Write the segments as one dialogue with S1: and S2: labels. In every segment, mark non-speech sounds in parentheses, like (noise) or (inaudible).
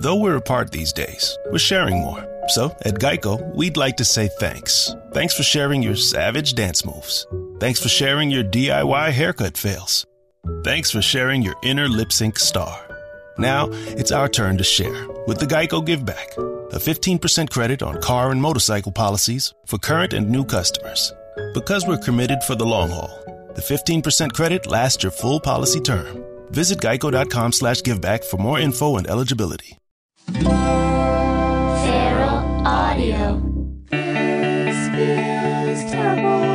S1: Though we're apart these days, we're sharing more. So, at Geico, we'd like to say thanks. Thanks for sharing your savage dance moves. Thanks for sharing your DIY haircut fails. Thanks for sharing your inner lip sync star. Now, it's our turn to share with the Geico Give Back, a 15% credit on car and motorcycle policies for current and new customers. Because we're committed for the long haul, the 15% credit lasts your full policy term. Visit geico.com slash giveback for more info and eligibility.
S2: Feral Audio. This feels terrible.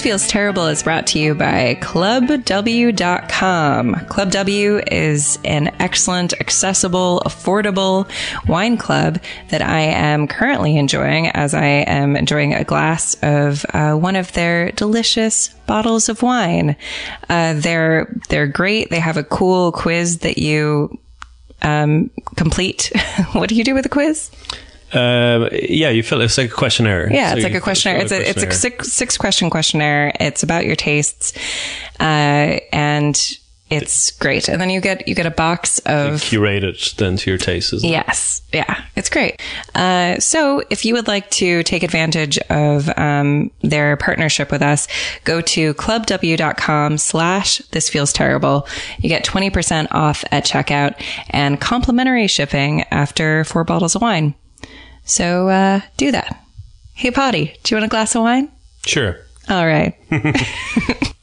S2: Feels Terrible
S3: is brought to you by ClubW.com. Club W is an excellent, accessible, affordable wine club that I am currently enjoying as I am enjoying a glass of uh, one of their delicious bottles of wine. Uh, they're, they're great. They have a cool quiz that you um, complete. (laughs) what do you do with a quiz?
S4: Uh, yeah, you fill it's like a questionnaire.
S3: Yeah,
S4: So
S3: it's like a questionnaire. It's a it's a six six question questionnaire. It's about your tastes, uh, and it's great. And then you get you get a box of
S4: curate it then to your taste. Isn't it?
S3: Yes. Yeah. It's great. Uh, so if you would like to take advantage of, um, their partnership with us, go to clubw.com slash this feels terrible. You get 20% off at checkout and complimentary shipping after four bottles of wine. So, uh, do that. Hey, Potty, do you want a glass of wine?
S4: Sure.
S3: All right. (laughs)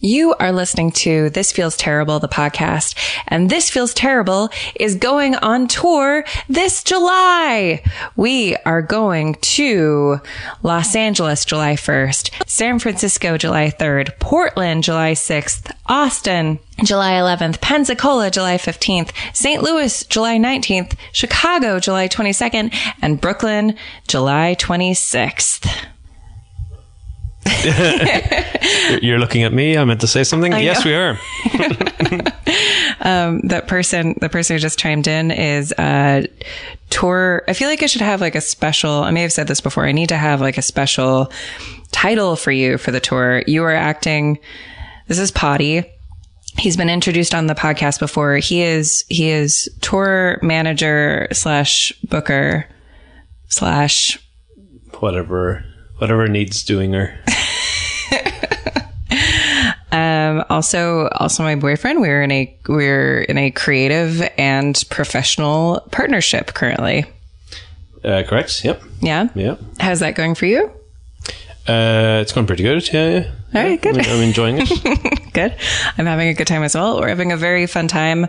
S3: You are listening to This Feels Terrible, the podcast, and This Feels Terrible is going on tour this July. We are going to Los Angeles July 1st, San Francisco July 3rd, Portland July 6th, Austin July 11th, Pensacola July 15th, St. Louis July 19th, Chicago July 22nd, and Brooklyn July 26th.
S4: You're- (laughs) You're looking at me. I meant to say something. yes,
S3: know.
S4: we are. (laughs) (laughs)
S3: that person the person who just chimed in is uh tour i feel like i should have like a special i may have said this before i need to have like a special title for you for the tour you are acting this is potty he's been introduced on the podcast before he is he is tour manager slash booker slash
S4: Whatever, whatever needs doing her.
S3: um also also my boyfriend we're in a we're in a creative and professional partnership currently
S4: Uh, correct. Yep.
S3: yeah
S4: Yeah.
S3: how's that going for you
S4: Uh, it's going pretty good. Yeah. yeah.
S3: All right, good.
S4: I'm, I'm enjoying it. (laughs)
S3: Good. I'm having a good time as well. We're having a very fun time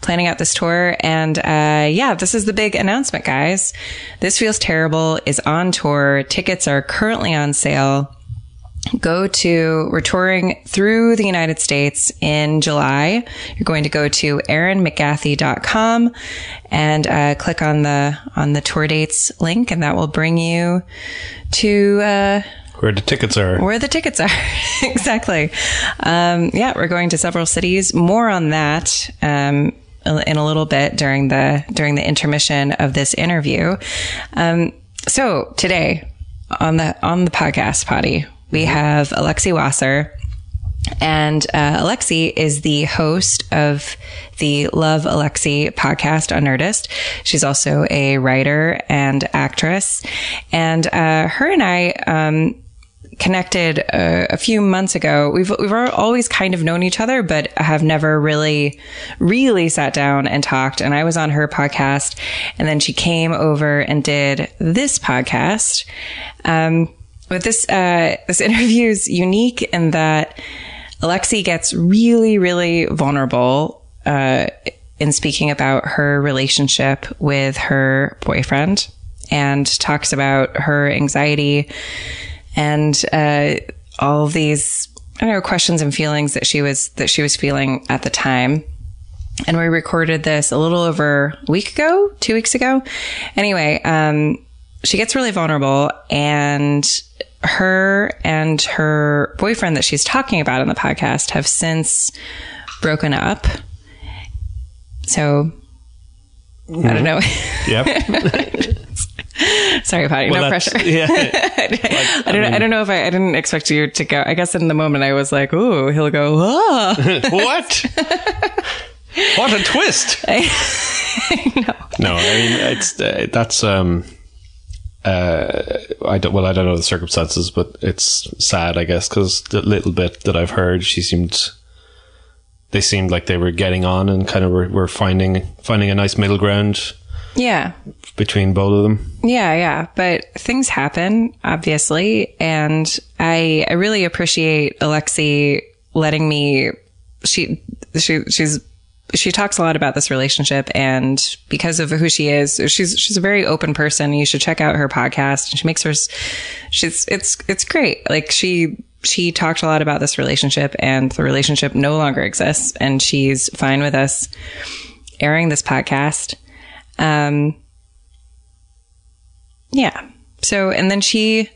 S3: planning out this tour. And uh, yeah, this is the big announcement, guys. This Feels Terrible is on tour. Tickets are currently on sale. Go to, we're touring through the United States in July. You're going to go to erinmcgathey.com and uh, click on the, on the tour dates link, and that will bring you to, uh,
S4: Where the tickets are.
S3: where the tickets are. (laughs) exactly. Um, yeah, we're going to several cities. More on that um, in a little bit during the during the intermission of this interview. Um, so today on the on the podcast potty, we have Alexi Wasser. And uh, Alexi is the host of the Love Alexi podcast on Nerdist. She's also a writer and actress. And uh, her and I um, connected uh, a few months ago. We've we've always kind of known each other, but have never really, really sat down and talked. And I was on her podcast, and then she came over and did this podcast. Um, but this uh, this (laughs) interview is unique in that Alexi gets really, really vulnerable uh, in speaking about her relationship with her boyfriend, and talks about her anxiety and uh, all these I don't know questions and feelings that she was that she was feeling at the time. And we recorded this a little over a week ago, two weeks ago. Anyway, um, she gets really vulnerable, and her and her boyfriend that she's talking about in the podcast have since broken up. So I don't know.
S4: Yep. (laughs)
S3: Sorry, Patty.
S4: Well,
S3: no pressure.
S4: Yeah. (laughs)
S3: I don't. I, don't know if I. I didn't expect you to go. I guess in the moment I was like, "Ooh, he'll go." Ah. (laughs)
S4: what? what a twist! (laughs) No, No, I mean it's uh, that's um uh I don't well I don't know the circumstances, but it's sad I guess because the little bit that I've heard, she seemed they seemed like they were getting on and kind of were, were finding finding a nice middle ground
S3: Yeah,
S4: between both of them.
S3: yeah, yeah. But things happen, obviously, and I I really appreciate Alexi letting me. She she she's. She talks a lot about this relationship, and because of who she is, she's she's a very open person. You should check out her podcast. And she makes her, she's it's it's great. Like she she talked a lot about this relationship, and the relationship no longer exists, and she's fine with us airing this podcast. Um, yeah. So, and then she,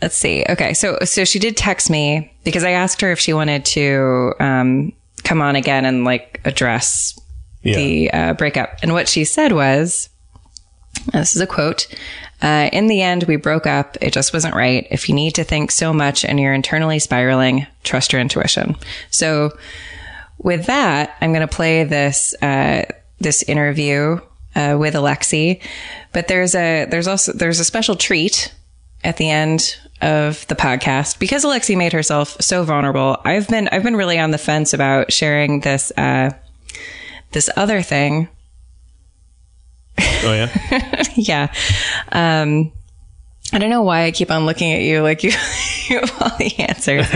S3: let's see. Okay. So, so she did text me because I asked her if she wanted to, um, come on again and like address
S4: Yeah.
S3: the uh, breakup. And what she said was, this is a quote. Uh, in the end, we broke up. It just wasn't right. If you need to think so much and you're internally spiraling, trust your intuition. So, with that, I'm going to play this uh, this interview uh, with Alexi. But there's a there's also there's a special treat at the end of the podcast because Alexi made herself so vulnerable. I've been I've been really on the fence about sharing this uh, this other thing
S4: Oh yeah, (laughs)
S3: yeah. Um, I don't know why I keep on looking at you like you, (laughs) you have all the answers.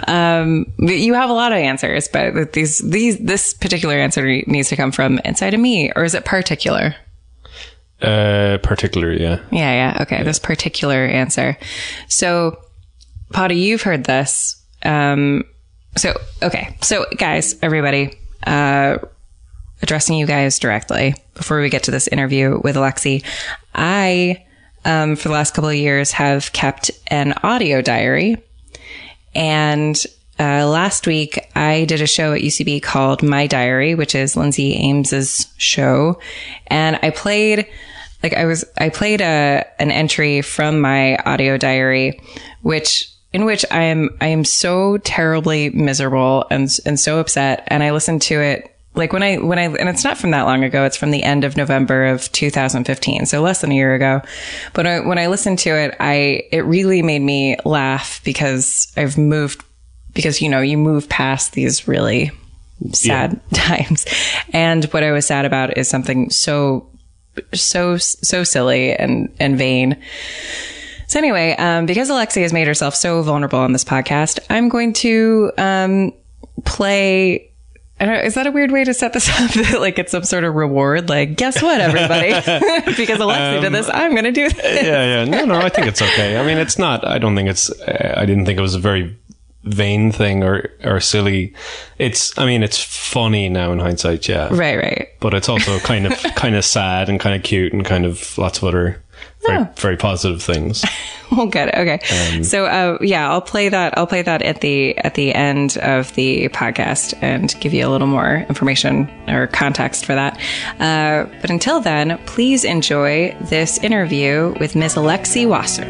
S3: (laughs) um, but you have a lot of answers, but these, these, this particular answer needs to come from inside of me, or is it particular?
S4: uh, particular yeah.
S3: Yeah, yeah. Okay. This particular answer. So, Potty, you've heard this. Um, so, okay. So, guys, everybody, uh, addressing you guys directly before we get to this interview with Alexi, I, um, for the last couple of years have kept an audio diary. And uh, last week, I did a show at UCB called My Diary, which is Lindsay Ames's show, and I played like I was I played a an entry from my audio diary, which in which I am I am so terribly miserable and and so upset, and I listened to it like when I when I and it's not from that long ago. It's from the end of November of 2015, so less than a year ago. But I, when I listened to it, I it really made me laugh because I've moved because you know you move past these really sad (laughs) times, and what I was sad about is something so so so silly and and vain. So anyway, um, because Alexia has made herself so vulnerable on this podcast, I'm going to um, play. Is that a weird way to set this (laughs) up? (laughs) like it's some sort of reward? Like, guess what, everybody? (laughs) because Alexia did this, I'm going to do this.
S4: yeah, yeah. No, no, I think it's okay. I mean, it's not. I don't think it's. Uh, I didn't think it was a very vain thing or or silly. It's. I mean, it's funny now in hindsight. Yeah,
S3: Right, right.
S4: but it's also kind of kind of sad and kind of cute and kind of lots of other very
S3: Oh.
S4: very positive things. (laughs)
S3: Well, good. Okay. so, uh, yeah, I'll play that. I'll play that at the at the end of the podcast and give you a little more information or context for that. Uh, but until then, please enjoy this interview with Ms. Alexi Wasser.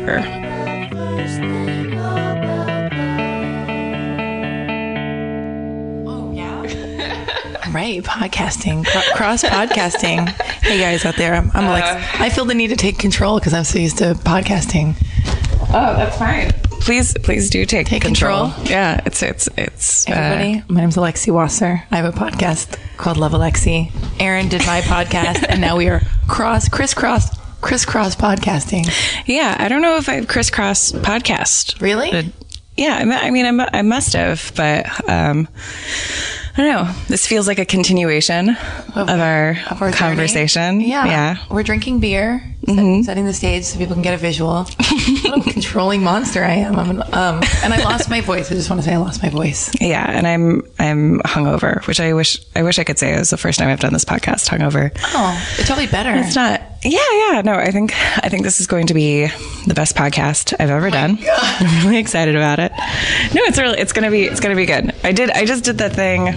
S5: Right, podcasting, Cro- cross podcasting. (laughs) hey guys out there, I'm, I'm Alex. I feel the need to take control because I'm so used to podcasting.
S3: Oh, that's fine. Please, please do take,
S5: Take control.
S3: Yeah, it's it's it's uh,
S5: Everybody, my name's Alexi Wasser. I have a podcast called Love Alexi. Erin did my podcast, and now we are cross, crisscross, crisscross podcasting.
S3: yeah, I don't know if I've crisscross podcast.
S5: Really?
S3: Uh, yeah, I mean, I, I must have, but um, I don't know. This feels like a continuation of, our,
S5: Of our journey.
S3: conversation.
S5: Yeah.
S3: yeah.
S5: We're drinking beer, set- setting the stage so people can get a visual. (laughs) what a controlling monster I am. I'm an, um, and I lost my voice. I just want to say I lost my voice.
S3: Yeah, and I'm I'm hungover, which I wish I wish I could say it was the first time I've done this podcast hungover.
S5: Oh, it's probably better.
S3: It's not. Yeah, yeah. No, I think I think this is going to be the best podcast I've ever done. (laughs) I'm really excited about it. No, it's really it's gonna be it's gonna be good. I did I just did that thing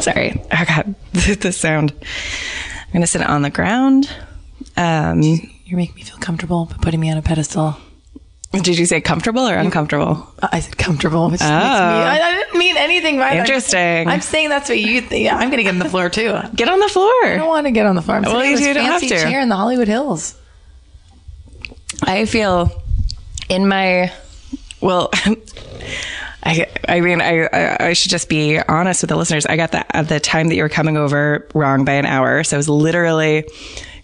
S3: Sorry. Oh god, (laughs) the sound. I'm gonna sit on the ground. Um,
S5: You're making me feel comfortable by putting me on a pedestal.
S3: did you say comfortable or uncomfortable?
S5: I said comfortable, which makes me. I, I didn't mean anything by that.
S3: Interesting.
S5: I'm saying that's what you think. Yeah, I'm going to get on the floor too.
S3: Get on the floor.
S5: I don't want to get on the floor. I'm
S3: Well, you
S5: this
S3: don't have to.
S5: chair in the Hollywood Hills.
S3: I feel in my well. (laughs) I, I mean, I, I I should just be honest with the listeners. I got the the time that you were coming over wrong by an hour, so I was literally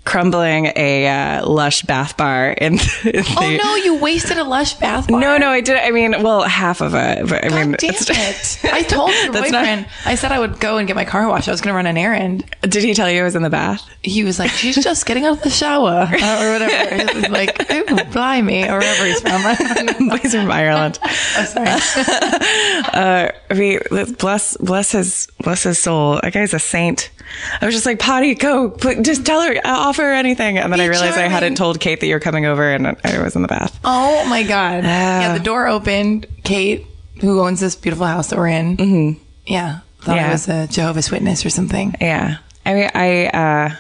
S3: crumbling a uh, lush bath bar in. (laughs) in
S5: Oh
S3: the,
S5: no, you wasted a lush bath bar.
S3: No, no, I did. I mean, well, half of it. But I mean,
S5: God damn
S3: it's-
S5: it! (laughs) I told your
S3: That's not-
S5: boyfriend. I said I would go and get my car washed. I was going to run an errand.
S3: Did he tell you I was in the bath?
S5: He was like, "She's just getting out of the shower or whatever." It was (laughs) like, "Ooh, blimey," or wherever he's from.
S3: He's from Ireland.
S5: oh, sorry.
S3: Uh, I mean, bless, bless his, bless his soul. That guy's a saint. I was just like, Potty, go, just tell her, uh, offer her anything. And then
S5: Be
S3: I realized I hadn't told Kate that you're coming over, and I was in the bath.
S5: Oh my god! (sighs) yeah, the door opened. Kate, who owns this beautiful house that we're in, mm-hmm. yeah, thought
S3: Yeah.
S5: I was a Jehovah's Witness or something,
S3: Yeah, I mean, I, uh,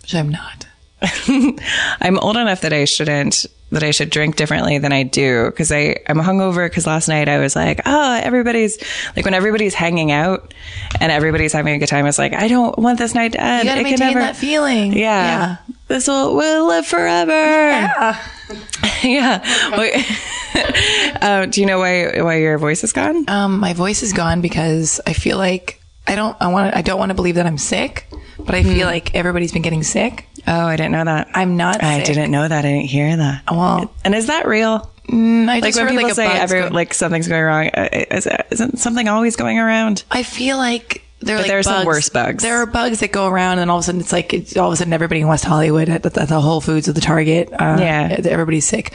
S5: which I'm not. (laughs)
S3: I'm old enough that I shouldn't that I should drink differently than I do because I I'm hungover because last night I was like oh everybody's like when everybody's hanging out and everybody's having a good time it's like I don't want this night to end
S5: You gotta
S3: It can
S5: maintain
S3: never-
S5: that feeling.
S3: yeah, yeah. this will will live forever
S5: Yeah. (laughs)
S3: yeah (laughs) uh, do you know why why your voice is gone
S5: Um, my voice is gone because I feel like I don't. I want. I don't want to believe that I'm sick, but I feel like everybody's been getting sick.
S3: Oh I didn't know that
S5: I'm not.
S3: I
S5: sick.
S3: didn't know that I didn't hear that
S5: Well,
S3: and is that real
S5: mm, I
S3: like
S5: just
S3: when
S5: heard
S3: people
S5: like
S3: say every
S5: go-
S3: like something's going wrong uh, is, isn't something always going around
S5: I feel like there are
S3: But
S5: like
S3: there are some worse bugs.
S5: There are bugs that go around, and all of a sudden it's like it's, all of a sudden everybody in West Hollywood at, the- at the Whole Foods or the Target, uh,
S3: Yeah.
S5: everybody's sick.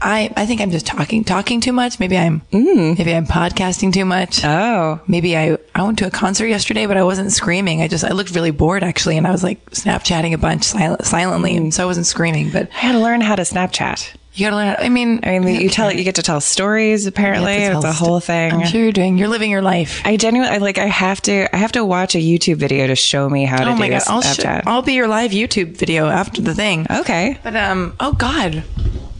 S5: I I think I'm just talking talking too much. Maybe I'm
S3: Mm.
S5: maybe I'm podcasting too much.
S3: oh
S5: Maybe I, I went to a concert yesterday, but I wasn't screaming. I just, I looked really bored actually. And I was like Snapchatting a bunch sil- silently.
S3: Mm.
S5: So I wasn't screaming, but
S3: I had to learn how to Snapchat.
S5: you gotta learn. How, I mean,
S3: I mean, you tell you get to tell stories. Apparently,
S5: you
S3: it's a whole thing.
S5: I'm sure you're doing, you're living your life.
S3: I genuinely I, like. I have to. I have to watch a YouTube video to show me how to
S5: oh
S3: do
S5: my God. I'll, sh- I'll be your live YouTube video after the thing.
S3: okay.
S5: But, um, oh God.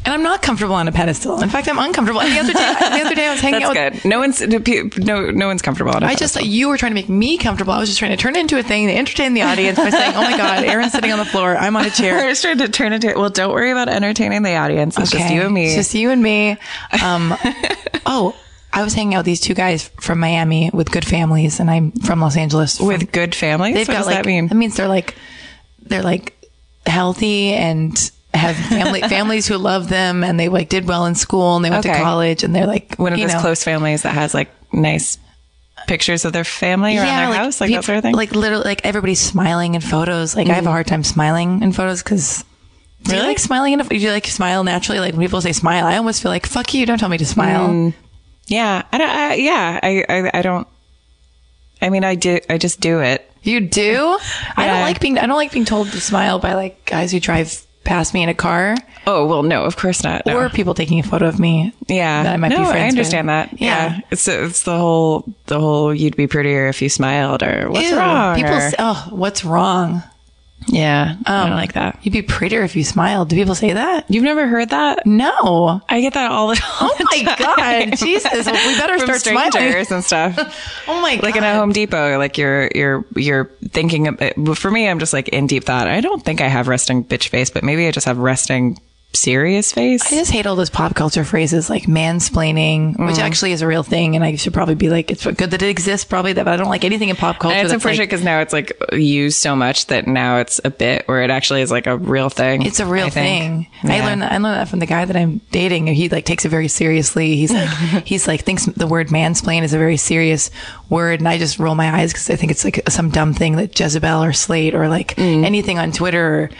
S5: And I'm not comfortable on a pedestal. In fact, I'm uncomfortable. And the other day, the other day I was hanging
S3: That's
S5: out with
S3: good. No one's no no one's comfortable. On a
S5: I just you were trying to make me comfortable. I was just trying to turn it into a thing to entertain the audience by saying, "Oh my God, Erin's sitting on the floor. I'm on a (laughs)
S3: I
S5: chair."
S3: was trying to turn it to. Well, don't worry about entertaining the audience. It's just you and me.
S5: It's just you and me. Um, (laughs) oh, I was hanging out with these two guys from Miami with good families, and I'm from Los Angeles.
S3: with good families.
S5: They've
S3: what
S5: got
S3: does
S5: like
S3: that mean?
S5: that means they're like they're like healthy and have family (laughs) families who love them, and they like did well in school and they went to college, and they're like
S3: One of those
S5: know,
S3: close families that has like nice pictures of their family around their
S5: like,
S3: house, like
S5: peop-
S3: that sort of thing.
S5: Like literally, like everybody's smiling in photos. Like I have a hard time smiling in photos because. Do you
S3: Really?
S5: like smiling in a, do you like smile naturally? Like when people say smile, I almost feel like, fuck you, don't tell me to smile.
S3: Mm. yeah, I don't. I, yeah, I, I I don't. I mean, I do. I just do it.
S5: You do? (laughs) I don't like being I don't like being told to smile by like guys who drive past me in a car
S3: Oh well, no, of course not. No.
S5: or people taking a photo of me.
S3: Yeah,
S5: that I might
S3: no,
S5: be friends
S3: I understand
S5: with.
S3: that.
S5: Yeah.
S3: Yeah. it's it's the whole the whole you'd be prettier if you smiled or what's
S5: Ew.
S3: wrong.
S5: People
S3: or-
S5: say, oh, what's wrong?
S3: Yeah, I
S5: Um,
S3: don't like that.
S5: You'd be prettier if you smiled. Do people say that?
S3: You've never heard that?
S5: No.
S3: I get that all the time. (laughs) (laughs)
S5: Oh my. God. Jesus. Well, we better start smiling.
S3: strangers and stuff. (laughs)
S5: Oh my god.
S3: like in a Home Depot, like you're you're you're thinking. Of, well, for me, I'm just like in deep thought. I don't think I have resting bitch face, but maybe I just have resting serious face.
S5: I just hate all those pop culture phrases like mansplaining,
S3: Mm.
S5: which actually is a real thing, and I should probably be like, it's good that it exists, probably that, but I don't like anything in pop culture.
S3: And it's unfortunate
S5: like,
S3: because now it's like used so much that now it's a bit where it actually is like a real thing.
S5: It's a real
S3: I
S5: thing. I learned that. I learned that from the guy that I'm dating. He like takes it very seriously. He's like, (laughs) he's like thinks the word mansplain is a very serious word, and I just roll my eyes because I think it's like some dumb thing that Jezebel or Slate or like
S3: Mm.
S5: anything on Twitter or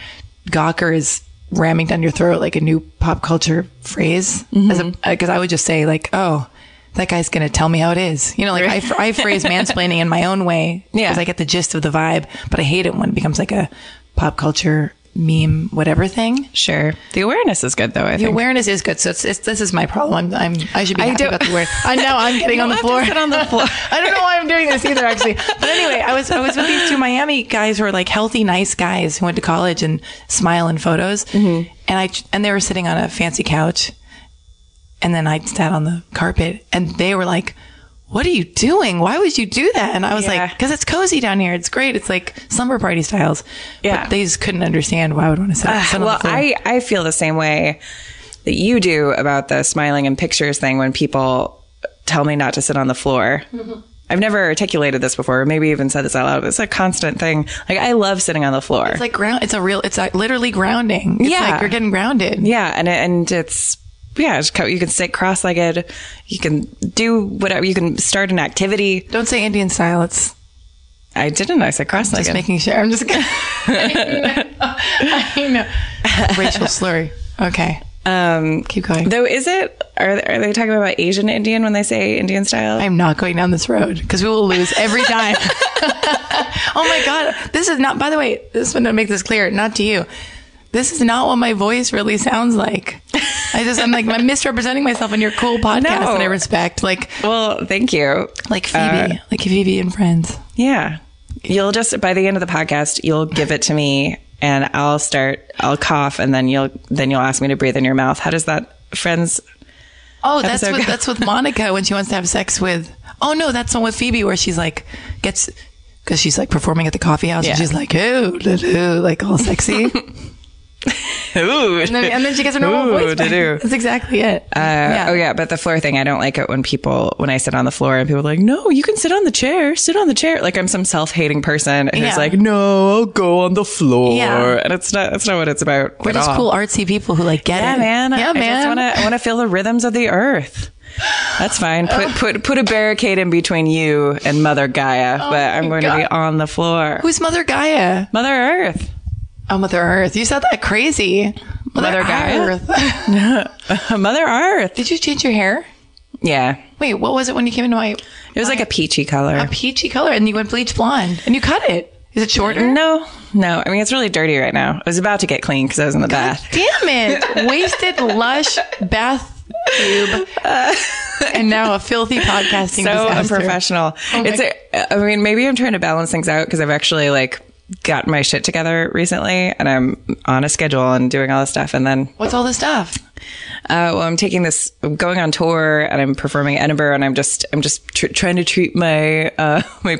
S5: Gawker is ramming down your throat like a new pop culture phrase.
S3: Mm-hmm.
S5: Because I would just say like, oh. That guy's gonna tell me how it is. You know, like I, I phrase (laughs) mansplaining in my own way
S3: Yeah.
S5: because I get the gist of the vibe, but I hate it when it becomes like a pop culture meme whatever thing.
S3: Sure. The awareness is good though, I think.
S5: The
S3: think.
S5: awareness is good. So it's, it's this is my problem. I'm, I'm I should be
S3: I
S5: happy about the word. I know I'm (laughs) getting on the floor.
S3: sit on the floor. (laughs)
S5: I don't know why I'm doing this either, actually. But anyway, I was I was with these two Miami guys who are like healthy, nice guys who went to college and smile in photos,
S3: Mm-hmm.
S5: and I and they were sitting on a fancy couch, and then I sat on the carpet, and they were like. What are you doing? Why would you do that? And I was
S3: Yeah.
S5: like, because it's cozy down here. It's great. It's like slumber party styles.
S3: Yeah.
S5: But they just couldn't understand why I would want to sit, sit on
S3: well,
S5: the floor.
S3: I, I feel the same way that you do about the smiling in pictures thing when people tell me not to sit on the floor.
S5: Mm-hmm.
S3: I've never articulated this before, or maybe even said this out loud. It's a constant thing. Like I love sitting on the floor.
S5: It's like ground. It's a real. It's like literally grounding. It's
S3: Yeah.
S5: like you're getting grounded.
S3: yeah, and and it's yeah, you can sit cross-legged. You can do whatever. You can start an activity.
S5: Don't say Indian style. It's
S3: I didn't. I said cross-legged.
S5: just making sure. I'm just. (laughs) I know. Rachel Slurry. Okay,
S3: um,
S5: keep going.
S3: though, is it? Are are they talking about Asian Indian when they say Indian style?
S5: I'm not going down this road because we will lose every time. (laughs) (laughs) oh my god, this is not. By the way, this one to make this clear, not to you. This is not what my voice really sounds like. I just I'm like I'm misrepresenting myself on your cool (laughs) podcast
S3: No.
S5: that I respect, like
S3: well, thank you.
S5: like Phoebe, uh, like Phoebe and Friends.
S3: Yeah. You'll just by the end of the podcast, you'll give it to me and I'll start I'll cough and then you'll then you'll ask me to breathe in your mouth. How does that friends
S5: Oh, that's with,
S3: go?
S5: that's with Monica when she wants to have sex with. Oh no, that's the one with Phoebe where she's like gets because she's like performing at the coffee house
S3: Yeah.
S5: and she's like ooh, like all sexy, (laughs) (laughs)
S3: Ooh.
S5: and, then, and then she gets a normal
S3: Ooh,
S5: voice. back. That's exactly it.
S3: Uh,
S5: yeah.
S3: Oh yeah, but the floor thing, I don't like it when people when I sit on the floor and people are like, "No, you can sit on the chair. Sit on the chair." Like I'm some self-hating person who's
S5: Yeah.
S3: like, "No, I'll go on the floor."
S5: Yeah.
S3: And it's not. That's not what it's about.
S5: We're just
S3: all.
S5: cool artsy people who like get
S3: Yeah,
S5: it.
S3: man.
S5: Yeah,
S3: I
S5: man.
S3: just want to. I want to feel the rhythms of the earth. That's fine. (sighs) Put put put a barricade in between you and Mother Gaia, but I'm
S5: Oh
S3: going to be on the floor.
S5: Who's Mother Gaia?
S3: Mother Earth.
S5: Oh, Mother Earth. You said that crazy.
S3: Mother Gaia?
S5: Earth. (laughs)
S3: Mother Earth.
S5: Did you change your hair?
S3: Yeah.
S5: Wait, what was it when you came into my
S3: It was like a peachy color.
S5: a peachy color and you went bleach blonde and you cut it? Is it shorter?
S3: no, no. I mean, it's really dirty right now. I was about to get clean because I was in the bath.
S5: Damn it. (laughs) Wasted, lush bath tube. (laughs) and now a filthy podcasting
S3: So
S5: disaster.
S3: unprofessional.
S5: Oh
S3: it's. A, I mean, maybe I'm trying to balance things out because I've actually like got my shit together recently, and I'm on a schedule and doing all this stuff, and then
S5: What's all this stuff?
S3: Uh, well, I'm taking this, I'm going on tour, and I'm performing in Edinburgh, and I'm just, I'm just tr- trying to treat my, uh, (laughs) my,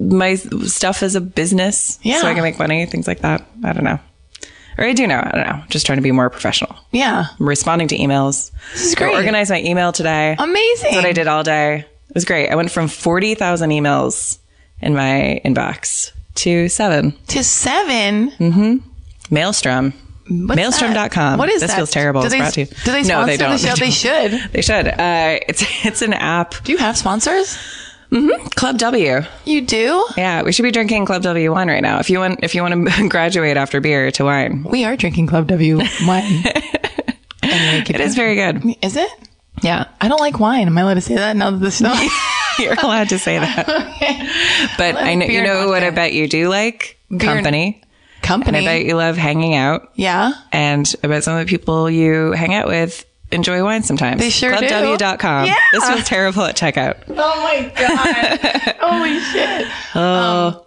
S3: my stuff as a business,
S5: Yeah.
S3: so I can make money, things like that. I don't know, or I do know. I don't know. Just trying to be more professional.
S5: Yeah.
S3: I'm responding to emails.
S5: This is
S3: I
S5: great.
S3: organized my email today.
S5: Amazing.
S3: That's what I did all day. It was great. I went from forty thousand emails in my inbox to seven.
S5: To seven.
S3: Mailstrom.
S5: What's
S3: Mailstrom.com.
S5: that? What is
S3: this
S5: that?
S3: feels terrible.
S5: Do
S3: It's
S5: they,
S3: brought to you.
S5: do they sponsor
S3: no, they don't.
S5: the show? They, should. (laughs)
S3: They should. Uh, it's it's an app.
S5: Do you have sponsors?
S3: Club W.
S5: You do?
S3: Yeah, we should be drinking Club W wine right now. If you want, if you want to (laughs) graduate after beer to wine,
S5: We are drinking Club W wine. (laughs)
S3: it is very good.
S5: Is it?
S3: Yeah,
S5: I don't like wine. Am I allowed to say that now that this is
S3: you're allowed to say that. (laughs) But I know you know what I bet you do like
S5: and-
S3: company, and
S5: company?
S3: I bet you love hanging out,
S5: yeah.
S3: and I bet some of the people you hang out with enjoy wine sometimes.
S5: They sure do.
S3: ClubW.com.
S5: Yeah.
S3: This feels terrible at checkout. (laughs)
S5: Oh my god! (laughs) Holy shit! Oh. Um,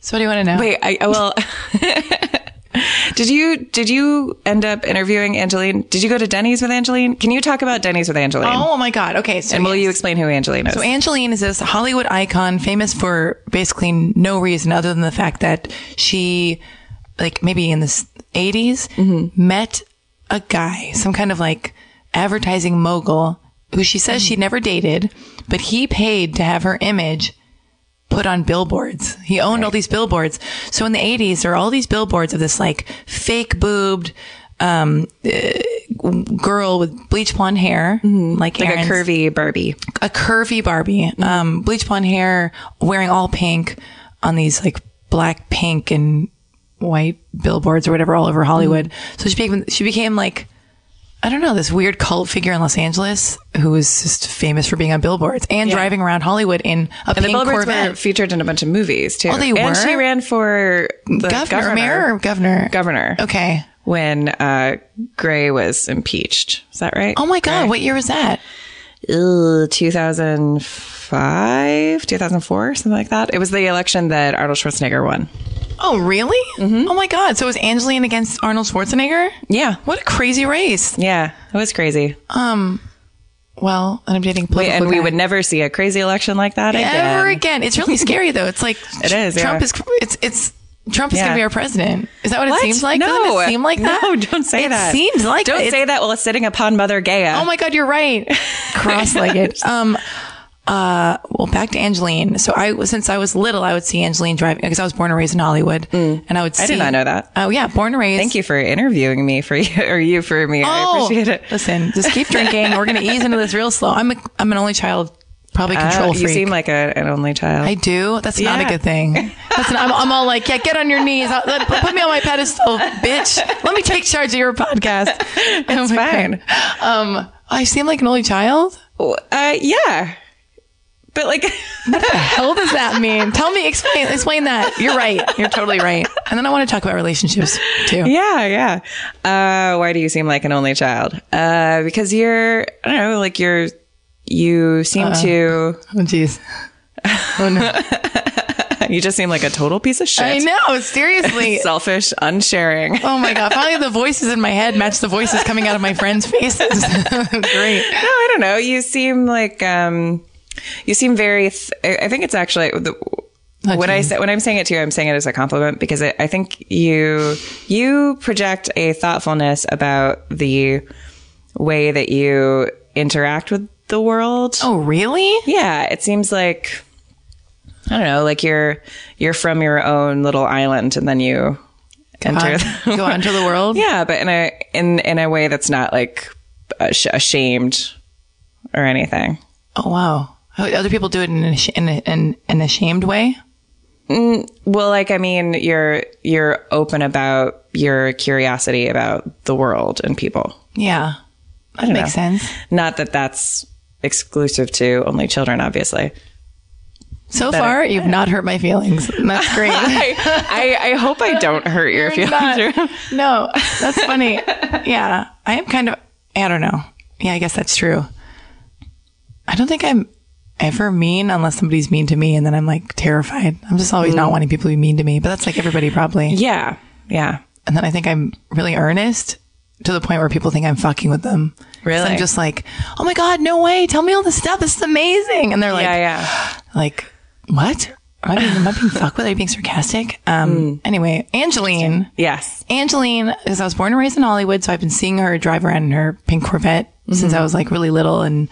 S5: so what do you want to know?
S3: Wait, I I- well. Did you did you end up interviewing Angeline? Did you go to Denny's with Angeline? Can you talk about Denny's with Angeline?
S5: Oh my god! Okay, so
S3: and will
S5: yes.
S3: you explain who Angeline is?
S5: So Angeline is this Hollywood icon, famous for basically no reason other than the fact that she, like maybe in the s- 80s, mm-hmm. met a guy, some kind of like advertising mogul, who she says she never dated, but he paid to have her image put on billboards. He owned all these billboards. So in the 80s, there are all these billboards of this like fake boobed um, uh, girl with bleach blonde hair, like,
S3: Mm-hmm. like a curvy Barbie.
S5: a curvy Barbie, um, bleach blonde hair, wearing all pink on these like black, pink, and white billboards or whatever all over Hollywood. So she became she became like I don't know, this weird cult figure in Los Angeles who was just famous for being on billboards and driving around Hollywood in a
S3: And the
S5: pink
S3: Billboards were
S5: Corvette.
S3: featured in a bunch of movies too.
S5: Oh, they
S3: And
S5: were?
S3: she ran for the
S5: governor, mayor or governor?
S3: governor.
S5: Okay.
S3: When uh, Gray was impeached. Is that right?
S5: Oh my God, what year was that?
S3: Ugh, 2005, 2004, something like that. It was the election that Arnold Schwarzenegger won.
S5: Oh, really? Oh my God. So it was Angeline against Arnold Schwarzenegger?
S3: Yeah.
S5: What a crazy race.
S3: Yeah. It was crazy.
S5: Um, Well, and I'm dating
S3: Wait, and we would never see a crazy election like that again.
S5: Ever again. It's really (laughs) scary though. It's like
S3: It is,
S5: Trump
S3: yeah.
S5: is it's it's Trump is
S3: Yeah.
S5: going to be our president. Is that what, it seems like?
S3: No.
S5: Doesn't it seem like that?
S3: No, don't say
S5: it
S3: that.
S5: seems like
S3: Don't
S5: it.
S3: say that while it's sitting upon Mother Gaia.
S5: Oh my God, you're right. (laughs) Cross-legged. um, uh, well, back to Angeline. So I, since I was little, I would see Angeline driving because I was born and raised in Hollywood, and I would. See,
S3: Mm. I did not know that.
S5: Oh yeah, born and raised.
S3: Thank you for interviewing me for (laughs) you or you for me. I appreciate it.
S5: Oh, Listen, just keep (laughs) drinking. We're going to ease into this real slow. I'm a, I'm an only child, probably control
S3: Uh,
S5: freak.
S3: you seem like a, an only child.
S5: I do. That's not a good thing. Listen, I'm, I'm all like, yeah, get on your knees. I'll- put me on my pedestal, bitch. Let me take charge of your podcast. (laughs)
S3: It's
S5: Oh
S3: fine.
S5: God. Um, I seem like an only child.
S3: Uh, yeah. But like, (laughs)
S5: What the hell does that mean? Tell me, explain, explain that. You're right. You're totally right. And then I want to talk about relationships too.
S3: yeah, yeah. Uh, why do you seem like an only child? Uh, because you're, I don't know, like you're, you seem
S5: Uh-uh.
S3: to,
S5: Oh, jeez. Oh no. (laughs)
S3: you just seem like a total piece of shit.
S5: I know. Seriously. (laughs)
S3: Selfish, unsharing.
S5: Oh my god! Finally, the voices in my head match the voices coming out of my friends' faces. Great.
S3: No, I don't know. You seem like um, you seem very. Th- I think it's actually the,
S5: Oh,
S3: when I say when I'm saying it to you, I'm saying it as a compliment because I, I think you you project a thoughtfulness about the way that you interact with the world.
S5: Oh, really?
S3: Yeah, it seems like I don't know, like you're you're from your own little island, and then you enter. the- (laughs)
S5: Go out into the world.
S3: yeah, but in a in in a way that's not like ashamed or anything.
S5: Oh wow. Other people do it in an, in, a, in an ashamed way.
S3: Mm, well, like I mean, you're you're open about your curiosity about the world and people.
S5: Yeah, that makes
S3: know.
S5: sense.
S3: Not that that's exclusive to only children, obviously.
S5: So far, you've not hurt my feelings. That's (laughs) great.
S3: I, I I hope I don't hurt your feelings.
S5: not- (laughs) no, that's funny. Yeah, I am kind of. I don't know. Yeah, I guess that's true. I don't think I'm ever mean unless somebody's mean to me, and then I'm like terrified. I'm just always
S3: Mm.
S5: not wanting people to be mean to me, but that's like everybody probably.
S3: yeah, yeah.
S5: And then I think I'm really earnest to the point where people think I'm fucking with them.
S3: Really?
S5: So I'm just like, oh my god, no way! Tell me all this stuff. This is amazing. And they're like,
S3: yeah, yeah.
S5: like what? Am I being, am I being fucked with? Are you being sarcastic? Um.
S3: Mm.
S5: Anyway, Angeline.
S3: Yes.
S5: Angeline, because I was born and raised in Hollywood, so I've been seeing her drive around in her pink Corvette since I was like really little, and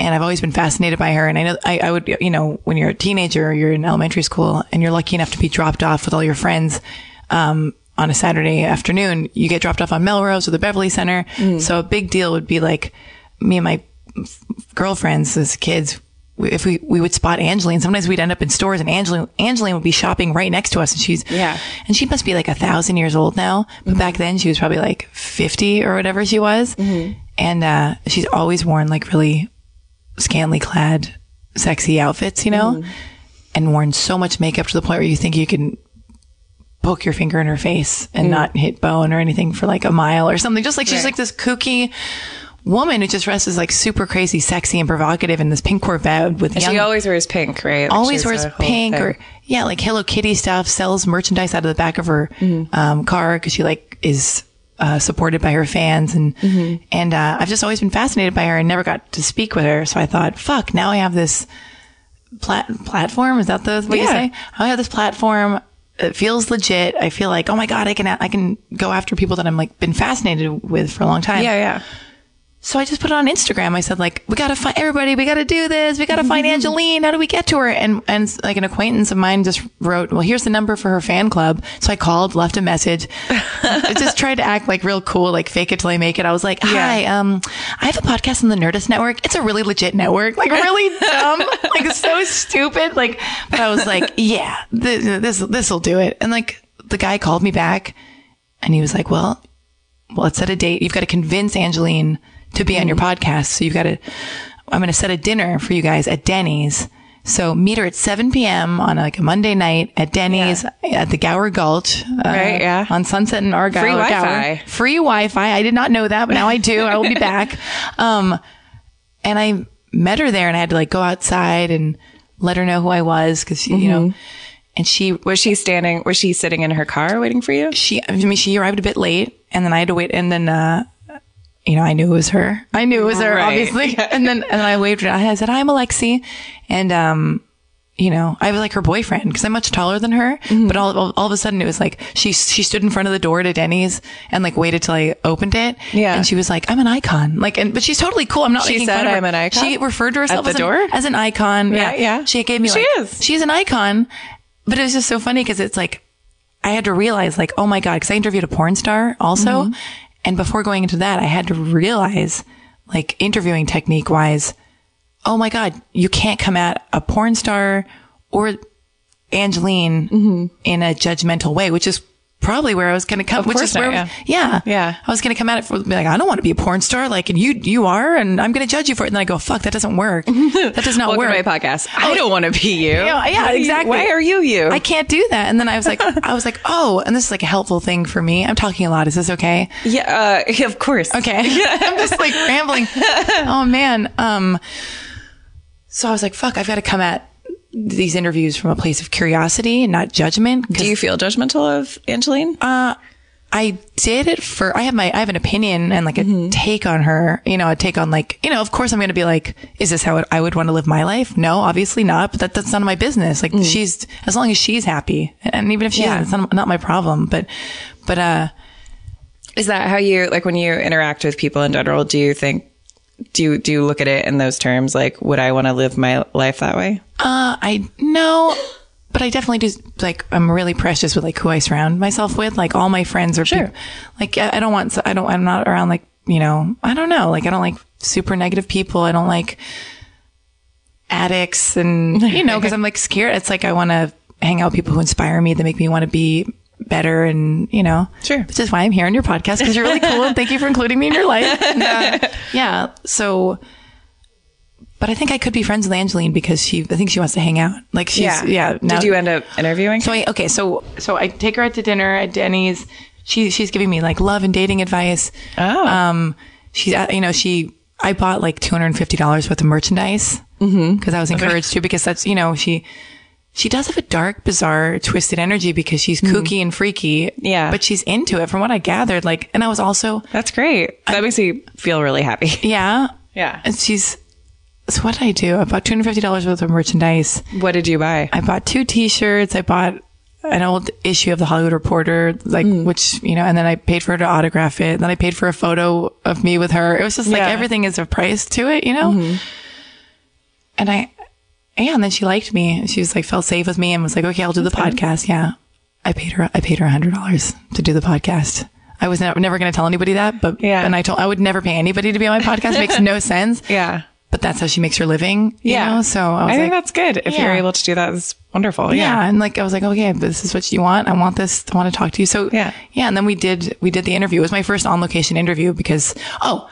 S5: and I've always been fascinated by her. And I know I, I would, you know, when you're a teenager, or you're in elementary school, and you're lucky enough to be dropped off with all your friends. Um, on a Saturday afternoon, you get dropped off on Melrose or the Beverly Center. So a big deal would be like me and my girlfriends as kids. If we, we would spot Angeline, sometimes we'd end up in stores and Angeline, Angeline would be shopping right next to us. And she's,
S3: Yeah.
S5: and she must be like a thousand years old now. But back then she was probably like 50 or whatever she was. And, uh, she's always worn like really scantily clad, sexy outfits, you know, and worn so much makeup to the point where you think you can poke your finger in her face and not hit bone or anything for like a mile or something. Just like she's like this kooky woman who just dresses like super crazy, sexy and provocative in this pink Corvette with young
S3: she always wears pink, right? Like
S5: always wears pink
S3: thing.
S5: or yeah, like Hello Kitty stuff. Sells merchandise out of the back of her
S3: Mm-hmm.
S5: um, car because she like is uh, supported by her fans and
S3: Mm-hmm.
S5: and uh, I've just always been fascinated by her and never got to speak with her. So I thought, fuck, now I have this plat- platform. Is that the what you say? I have this platform. It feels legit. I feel like, oh my god, I can I can go after people that I'm like been fascinated with for a long time.
S3: Yeah, yeah.
S5: So I just put it on Instagram. I said like, we gotta find everybody. We gotta do this. We gotta find Angeline. How do we get to her? And and like an acquaintance of mine just wrote, well, here's the number for her fan club. So I called, left a message. I just tried to act like real cool, like fake it till I make it. I was like, hi, um, I have a podcast on the Nerdist Network. It's a really legit network, like really (laughs) dumb, like so stupid. Like, but I was like, yeah, this this this will do it. And like the guy called me back, and he was like, well well, let's set a date. You've got to convince Angeline to be on your podcast. So you've got to, I'm going to set a dinner for you guys at Denny's. So meet her at 7 p.m. on like a Monday night at Denny's at the Gower Gulch. uh,
S3: Right, yeah.
S5: On Sunset and Argyle.
S3: Free Wi-Fi.
S5: Free Wi-Fi. I did not know that, but now I do. I will be (laughs) back. Um, and I met her there and I had to like go outside and let her know who I was because, you know, and she
S3: Was she standing? Was she sitting in her car waiting for you?
S5: she I mean she arrived a bit late and then I had to wait and then uh you know, I knew it was her. I knew it was her,
S3: Right.
S5: obviously. (laughs) And then and then I waved her. I said, "I'm Alexi," and um, you know, I was like her boyfriend because I'm much taller than her. But all, all all of a sudden, it was like she she stood in front of the door to Denny's and like waited till I opened it.
S3: Yeah.
S5: and she was like, "I'm an icon." Like, and but she's totally cool. I'm not.
S3: She said, "I'm an icon?"
S5: She referred to herself
S3: the
S5: as,
S3: door?
S5: An, as an icon.
S3: Yeah, yeah.
S5: She gave me.
S3: She
S5: like,
S3: is.
S5: She's an icon. But it was just so funny because it's like I had to realize, like, oh my God, because I interviewed a porn star also.
S3: Mm-hmm.
S5: And before going into that, I had to realize, like, interviewing technique wise, oh my God, you can't come at a porn star or Angeline
S3: Mm-hmm.
S5: in a judgmental way, which is probably where I was going to come, which is where,
S3: not,
S5: yeah.
S3: Yeah.
S5: I was going to come at it for, be like, I don't want to be a porn star. Like, and you, you are, and I'm going to judge you for it. And then I go, fuck, that doesn't work. (laughs) That does not work.
S3: my podcast. I don't want to be (laughs) you.
S5: Yeah, yeah, exactly.
S3: Why are you you?
S5: I can't do that. And then I was like, (laughs) I was like, oh, and this is like a helpful thing for me. I'm talking a lot. Is this okay?
S3: yeah, uh, of course.
S5: Okay. I'm just like rambling. Oh man. Um, so I was like, fuck, I've got to come at these interviews from a place of curiosity and not judgment.
S3: Do you feel judgmental of Angeline?
S5: Uh, I did it for, I have my, I have an opinion and like a mm-hmm. take on her, you know, a take on like, you know, of course I'm going to be like, is this how I would want to live my life? No, obviously not, but that, that's none of my business. Like mm. she's, as long as she's happy and even if she
S3: Yeah.
S5: isn't, it's not, not my problem. But, but, uh,
S3: Is that how you like when you interact with people in general? Do you think do you do you look at it in those terms? Like, would I want to live my life that way?
S5: Uh, I know, but I definitely do. Like, I'm really precious with like who I surround myself with. Like, all my friends are
S3: Sure.
S5: like, I, I don't want. I don't. I'm not around like you know. I don't know. Like, I don't like super negative people. I don't like addicts, and you know, (laughs) because I'm like scared. It's like I want to hang out with people who inspire me, that make me want to be better, and you know,
S3: Sure.
S5: Which is why I'm here on your podcast because you're really cool. and Thank you for including me in your life. (laughs) And, uh, yeah. So. But I think I could be friends with Angeline because she, I think she wants to hang out. Like she's, yeah. now-
S3: Did you end up interviewing?
S5: so I, okay, so, so I take her out to dinner at Denny's. She, she's giving me like love and dating advice.
S3: Oh.
S5: Um, she's, uh, you know, she, I bought like $250 worth of merchandise. Mm-hmm. Cause I was encouraged to because that's, you know, she, she does have a dark, bizarre, twisted energy because she's kooky and freaky.
S3: Yeah.
S5: But she's into it from what I gathered. Like, and I was also,
S3: That's great. That makes me feel really happy.
S5: yeah.
S3: Yeah.
S5: And she's, so what did I do? I bought $250 worth of merchandise.
S3: What did you buy?
S5: I bought two T-shirts. I bought an old issue of the Hollywood Reporter, like
S3: Hmm.
S5: which you know, and then I paid for her to autograph it. And Then I paid for a photo of me with her. It was just like
S3: Yeah.
S5: everything is a price to it, you know.
S3: Mm-hmm.
S5: And I, yeah, and then she liked me. She was like felt safe with me and was like, okay, I'll do the podcast. Yeah, I paid her. I paid her a hundred dollars to do the podcast. I was never, never going to tell anybody that, but
S3: Yeah.
S5: and I told I would never pay anybody to be on my podcast. It makes no (laughs) sense.
S3: Yeah.
S5: But that's how she makes her living. You
S3: Yeah.
S5: Know? So I was
S3: I think
S5: like,
S3: that's good. If you're able to do that, it's wonderful.
S5: yeah.
S3: Yeah.
S5: and like I was like, okay, this is what you want. I want this. I want to talk to you. So
S3: Yeah.
S5: yeah. And then we did we did the interview. It was my first on location interview because oh,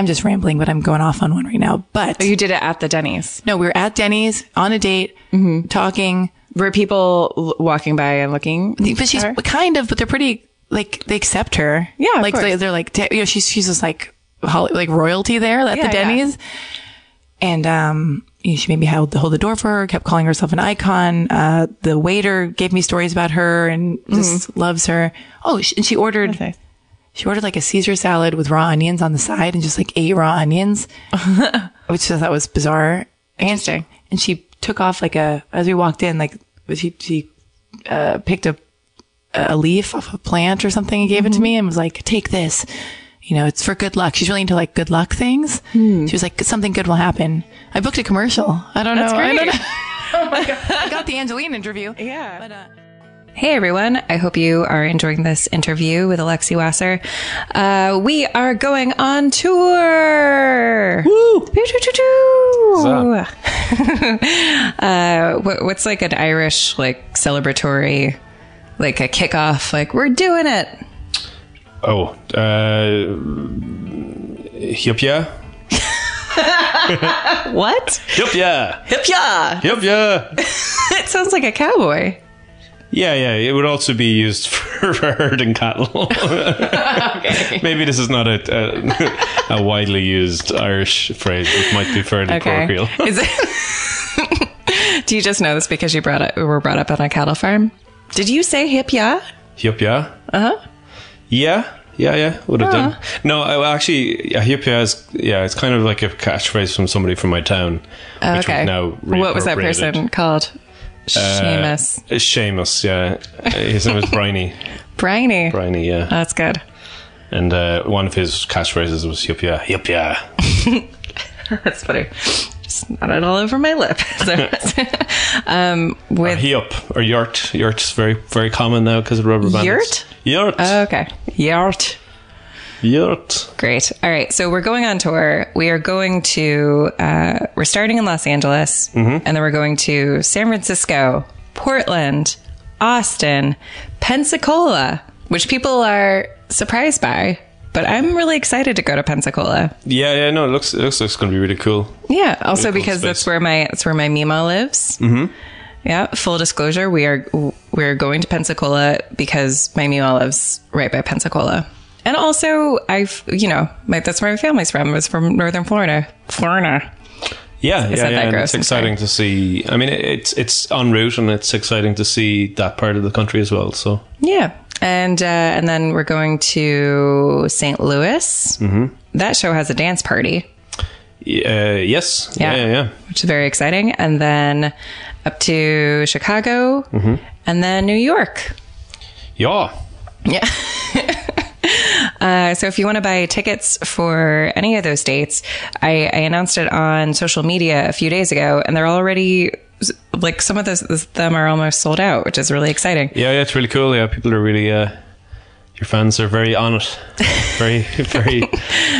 S5: I'm just rambling, but I'm going off on one right now. But
S3: Oh, you did it at the Denny's.
S5: no, we were at Denny's on a date,
S3: Mm-hmm.
S5: talking.
S3: Were people l- walking by and looking?
S5: But she's
S3: her?
S5: kind of, but they're pretty like they accept her.
S3: Yeah,
S5: like they, they're like you know she's she's just like like royalty there at
S3: Yeah,
S5: the
S3: yeah.
S5: Denny's. And um, you know, she made me hold, hold the door for her. Kept calling herself an icon. Uh, the waiter gave me stories about her and just loves her. Oh, she, and she ordered
S3: Okay.
S5: She ordered like a Caesar salad with raw onions on the side and just like eight raw onions, (laughs) which I thought was bizarre.
S3: Interesting.
S5: And, and she took off like a as we walked in, like she she uh, picked up a leaf off a plant or something and gave it to me and was like, "Take this." You know, it's for good luck. She's really into like good luck things. She was like, something good will happen. I booked a commercial. I don't
S3: That's
S5: know. I don't know. (laughs) oh my God. (laughs) I got the Angeline interview.
S3: Yeah.
S5: But, uh,
S3: Hey everyone, I hope you are enjoying this interview with Alexi Wasser. Uh, we are going on tour. Woo! (laughs) uh, what, what's like an Irish like celebratory, like a kickoff? Like we're doing it.
S4: Oh, uh, Yup, yeah. (laughs)
S3: What?
S4: Yup, yeah.
S3: Hip yeah.
S4: Yup, yeah. (laughs)
S3: It sounds like a cowboy.
S4: Yeah, yeah. It would also be used (laughs) for herding cattle. (laughs) okay. (laughs) Maybe this is not a, a, a widely used Irish phrase. It might be fairly
S3: Okay.
S4: colloquial.
S3: Is it? Do you just know this because you brought up, were brought up on a cattle farm? Did you say hip yeah?
S4: Yup, yeah.
S3: Uh huh.
S4: Yeah, yeah, yeah. Would have done. No, I, actually, yeah, yup, yeah. Is, yeah, it's kind of like a catchphrase from somebody from my town. which
S3: okay.
S4: now
S3: what was that person called? Seamus.
S4: Uh, Seamus, yeah. Uh, His name was Briny. (laughs)
S3: Briny.
S4: Briny, yeah.
S3: That's good.
S4: And uh, one of his catchphrases was "Yup, yeah, yup, yeah." (laughs)
S3: That's funny. Just not it all over my lip. (laughs) Um, with
S4: Yup or yurt. Yurt's very, very common now because of rubber bands.
S3: Yurt?
S4: Yurt.
S3: Oh, okay, Yart.
S4: Yurt.
S3: Great. All right. So we're going on tour. We are going to, uh, we're starting in Los Angeles and then we're going to San Francisco, Portland, Austin, Pensacola, which people are surprised by, but I'm really excited to go to Pensacola.
S4: Yeah, yeah. No, it looks, it looks like it's going to be really cool.
S3: Yeah. Also
S4: Really cool
S3: because that's where my, that's where my Mima lives. Mm-hmm. Yeah. Full disclosure. We are, we're going to Pensacola because my Mima lives right by Pensacola. And also I've, you know, my, that's where my family's from. It's from Northern Florida. Florida.
S4: Yeah, yeah, yeah. and it's exciting to see. I mean, it's it's en route, and it's exciting to see that part of the country as well. So
S3: Yeah. And, uh, and then we're going to St. Louis. Mm-hmm. That show has a dance party.
S4: uh, yes,
S3: Yeah.
S4: yeah, yeah, yeah.
S3: which is very exciting. And then up to Chicago and then New York.
S4: Yeah.
S3: Yeah. (laughs) Uh, so if you want to buy tickets for any of those dates, I, I announced it on social media a few days ago, and they're already like some of those them are almost sold out, which is really exciting.
S4: Yeah, yeah, it's really cool. Yeah, people are really, uh, your fans are very on it, very, (laughs) very,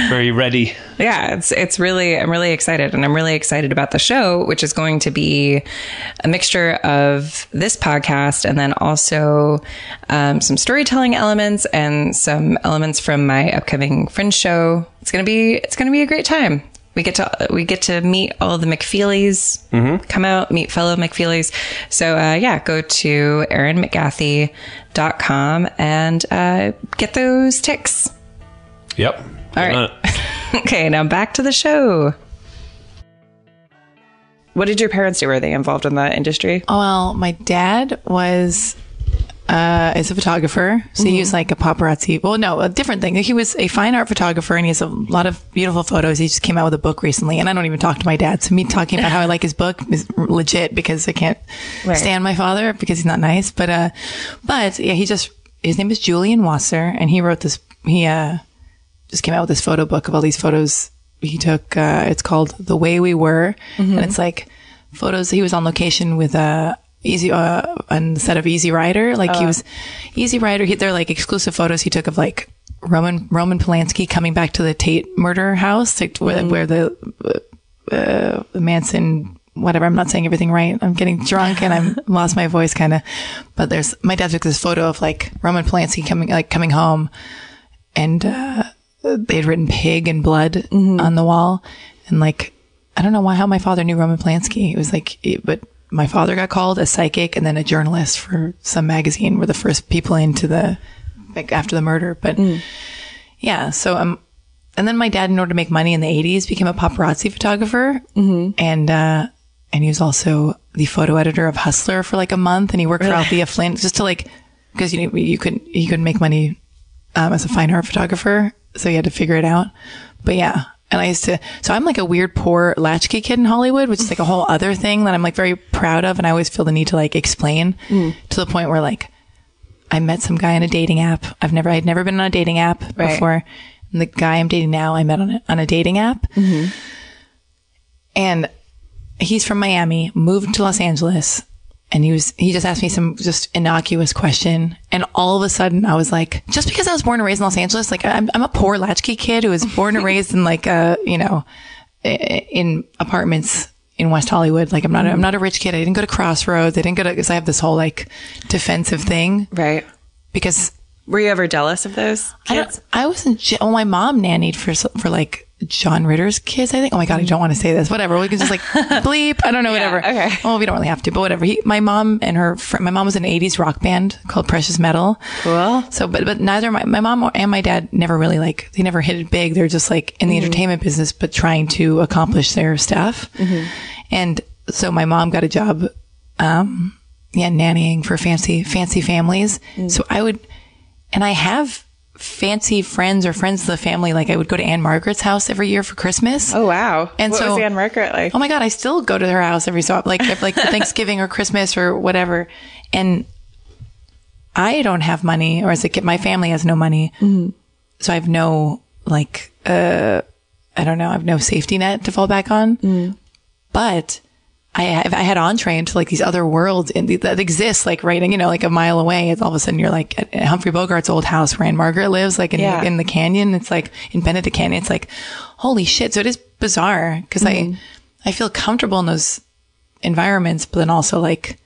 S4: very ready.
S3: Yeah, it's it's really I'm really excited, and I'm really excited about the show, which is going to be a mixture of this podcast and then also um, some storytelling elements and some elements from my upcoming Fringe show. It's gonna be it's gonna be a great time. We get to we get to meet all the McFeelys, come out meet fellow McFeelys. So uh, yeah, go to erinmcgathey.com and uh, get those ticks.
S4: Yep.
S3: All right. (laughs) Okay, now back to the show. What did your parents do? Were they involved in that industry?
S5: Oh, well, my dad was uh, is a photographer, so he was like a paparazzi. Well, no, a different thing. He was a fine art photographer, and he has a lot of beautiful photos. He just came out with a book recently, and I don't even talk to my dad. So me talking about how I like his book is legit because I can't
S3: Right.
S5: stand my father because he's not nice. But uh, but yeah, he just his name is Julian Wasser, and he wrote this. He uh just came out with this photo book of all these photos he took. Uh, it's called The Way We Were, and it's like photos. He was on location with uh, Easy uh, on the set of Easy Rider. Like he was Easy Rider. He, they're like exclusive photos he took of like Roman Roman Polanski coming back to the Tate murder house, like, where, where the uh, Manson. Whatever, I'm not saying everything right. I'm getting drunk and I'm (laughs) lost my voice kind of. But there's my dad took this photo of like Roman Polanski coming like coming home and uh, they had written pig and blood on the wall. And like, I don't know why, how my father knew Roman Polanski. It was like, it, but my father got called a psychic and then a journalist for some magazine were the first people into the, like after the murder. But yeah, so, um, and then my dad, in order to make money in the 80s, became a paparazzi photographer. And, uh, and he was also the photo editor of Hustler for like a month. And he worked for Althea Flynt just to like, because you know, you couldn't, you couldn't make money um, as a fine art photographer. So he had to figure it out. But yeah. And I used to, so I'm like a weird, poor latchkey kid in Hollywood, which is like a whole other thing that I'm like very proud of. And I always feel the need to like explain to the point where like I met some guy on a dating app. I've never, I'd never been on a dating app
S3: Right.
S5: before. And the guy I'm dating now, I met on a, on a dating app. Mm-hmm. And he's from Miami, moved to Los Angeles, and he was he just asked me some just innocuous question, and all of a sudden I was like, just because I was born and raised in Los Angeles, like I'm I'm a poor latchkey kid who was born and raised in like uh you know in apartments in West Hollywood. Like I'm not a, I'm not a rich kid. I didn't go to Crossroads. I didn't go to because I have this whole like defensive thing
S3: Right.
S5: because
S3: Were you ever jealous of those
S5: I,
S3: kids?
S5: don't, I wasn't. je- Oh, my mom nannied for for like John Ritter's kids. I think. Oh my god, I don't want to say this. Whatever. We can just like (laughs) bleep. I don't know. Whatever.
S3: okay.
S5: Well, we don't really have to, but whatever. He, my mom and her. Fr- my mom was in an '80s rock band called Precious Metal.
S3: Cool.
S5: So, but but neither my my mom or- and my dad never really like they never hit it big. They're just like in the mm-hmm. entertainment business, but trying to accomplish their stuff. Mm-hmm. And so my mom got a job, um, yeah, nannying for fancy fancy families. Mm. So I would, and I have fancy friends or friends of the family. Like I would go to Ann-Margret's house every year for Christmas.
S3: Oh wow!
S5: And
S3: what
S5: so-
S3: Ann-Margret like?
S5: Oh my god, I still go to her house every so like if, like (laughs) Thanksgiving or Christmas or whatever. And I don't have money, or as a kid, my family has no money, so I have no like uh, I don't know, I have no safety net to fall back on. But I have, I had entree into like these other worlds in the, that exist, like right, you know, like a mile away. It's all of a sudden you're like at, Humphrey Bogart's old house where Ann-Margret lives, like in,
S3: Yeah.
S5: the, in the canyon. It's like in Benedict Canyon. It's like, holy shit. So it is bizarre because I, mm-hmm. I feel comfortable in those environments, but then also like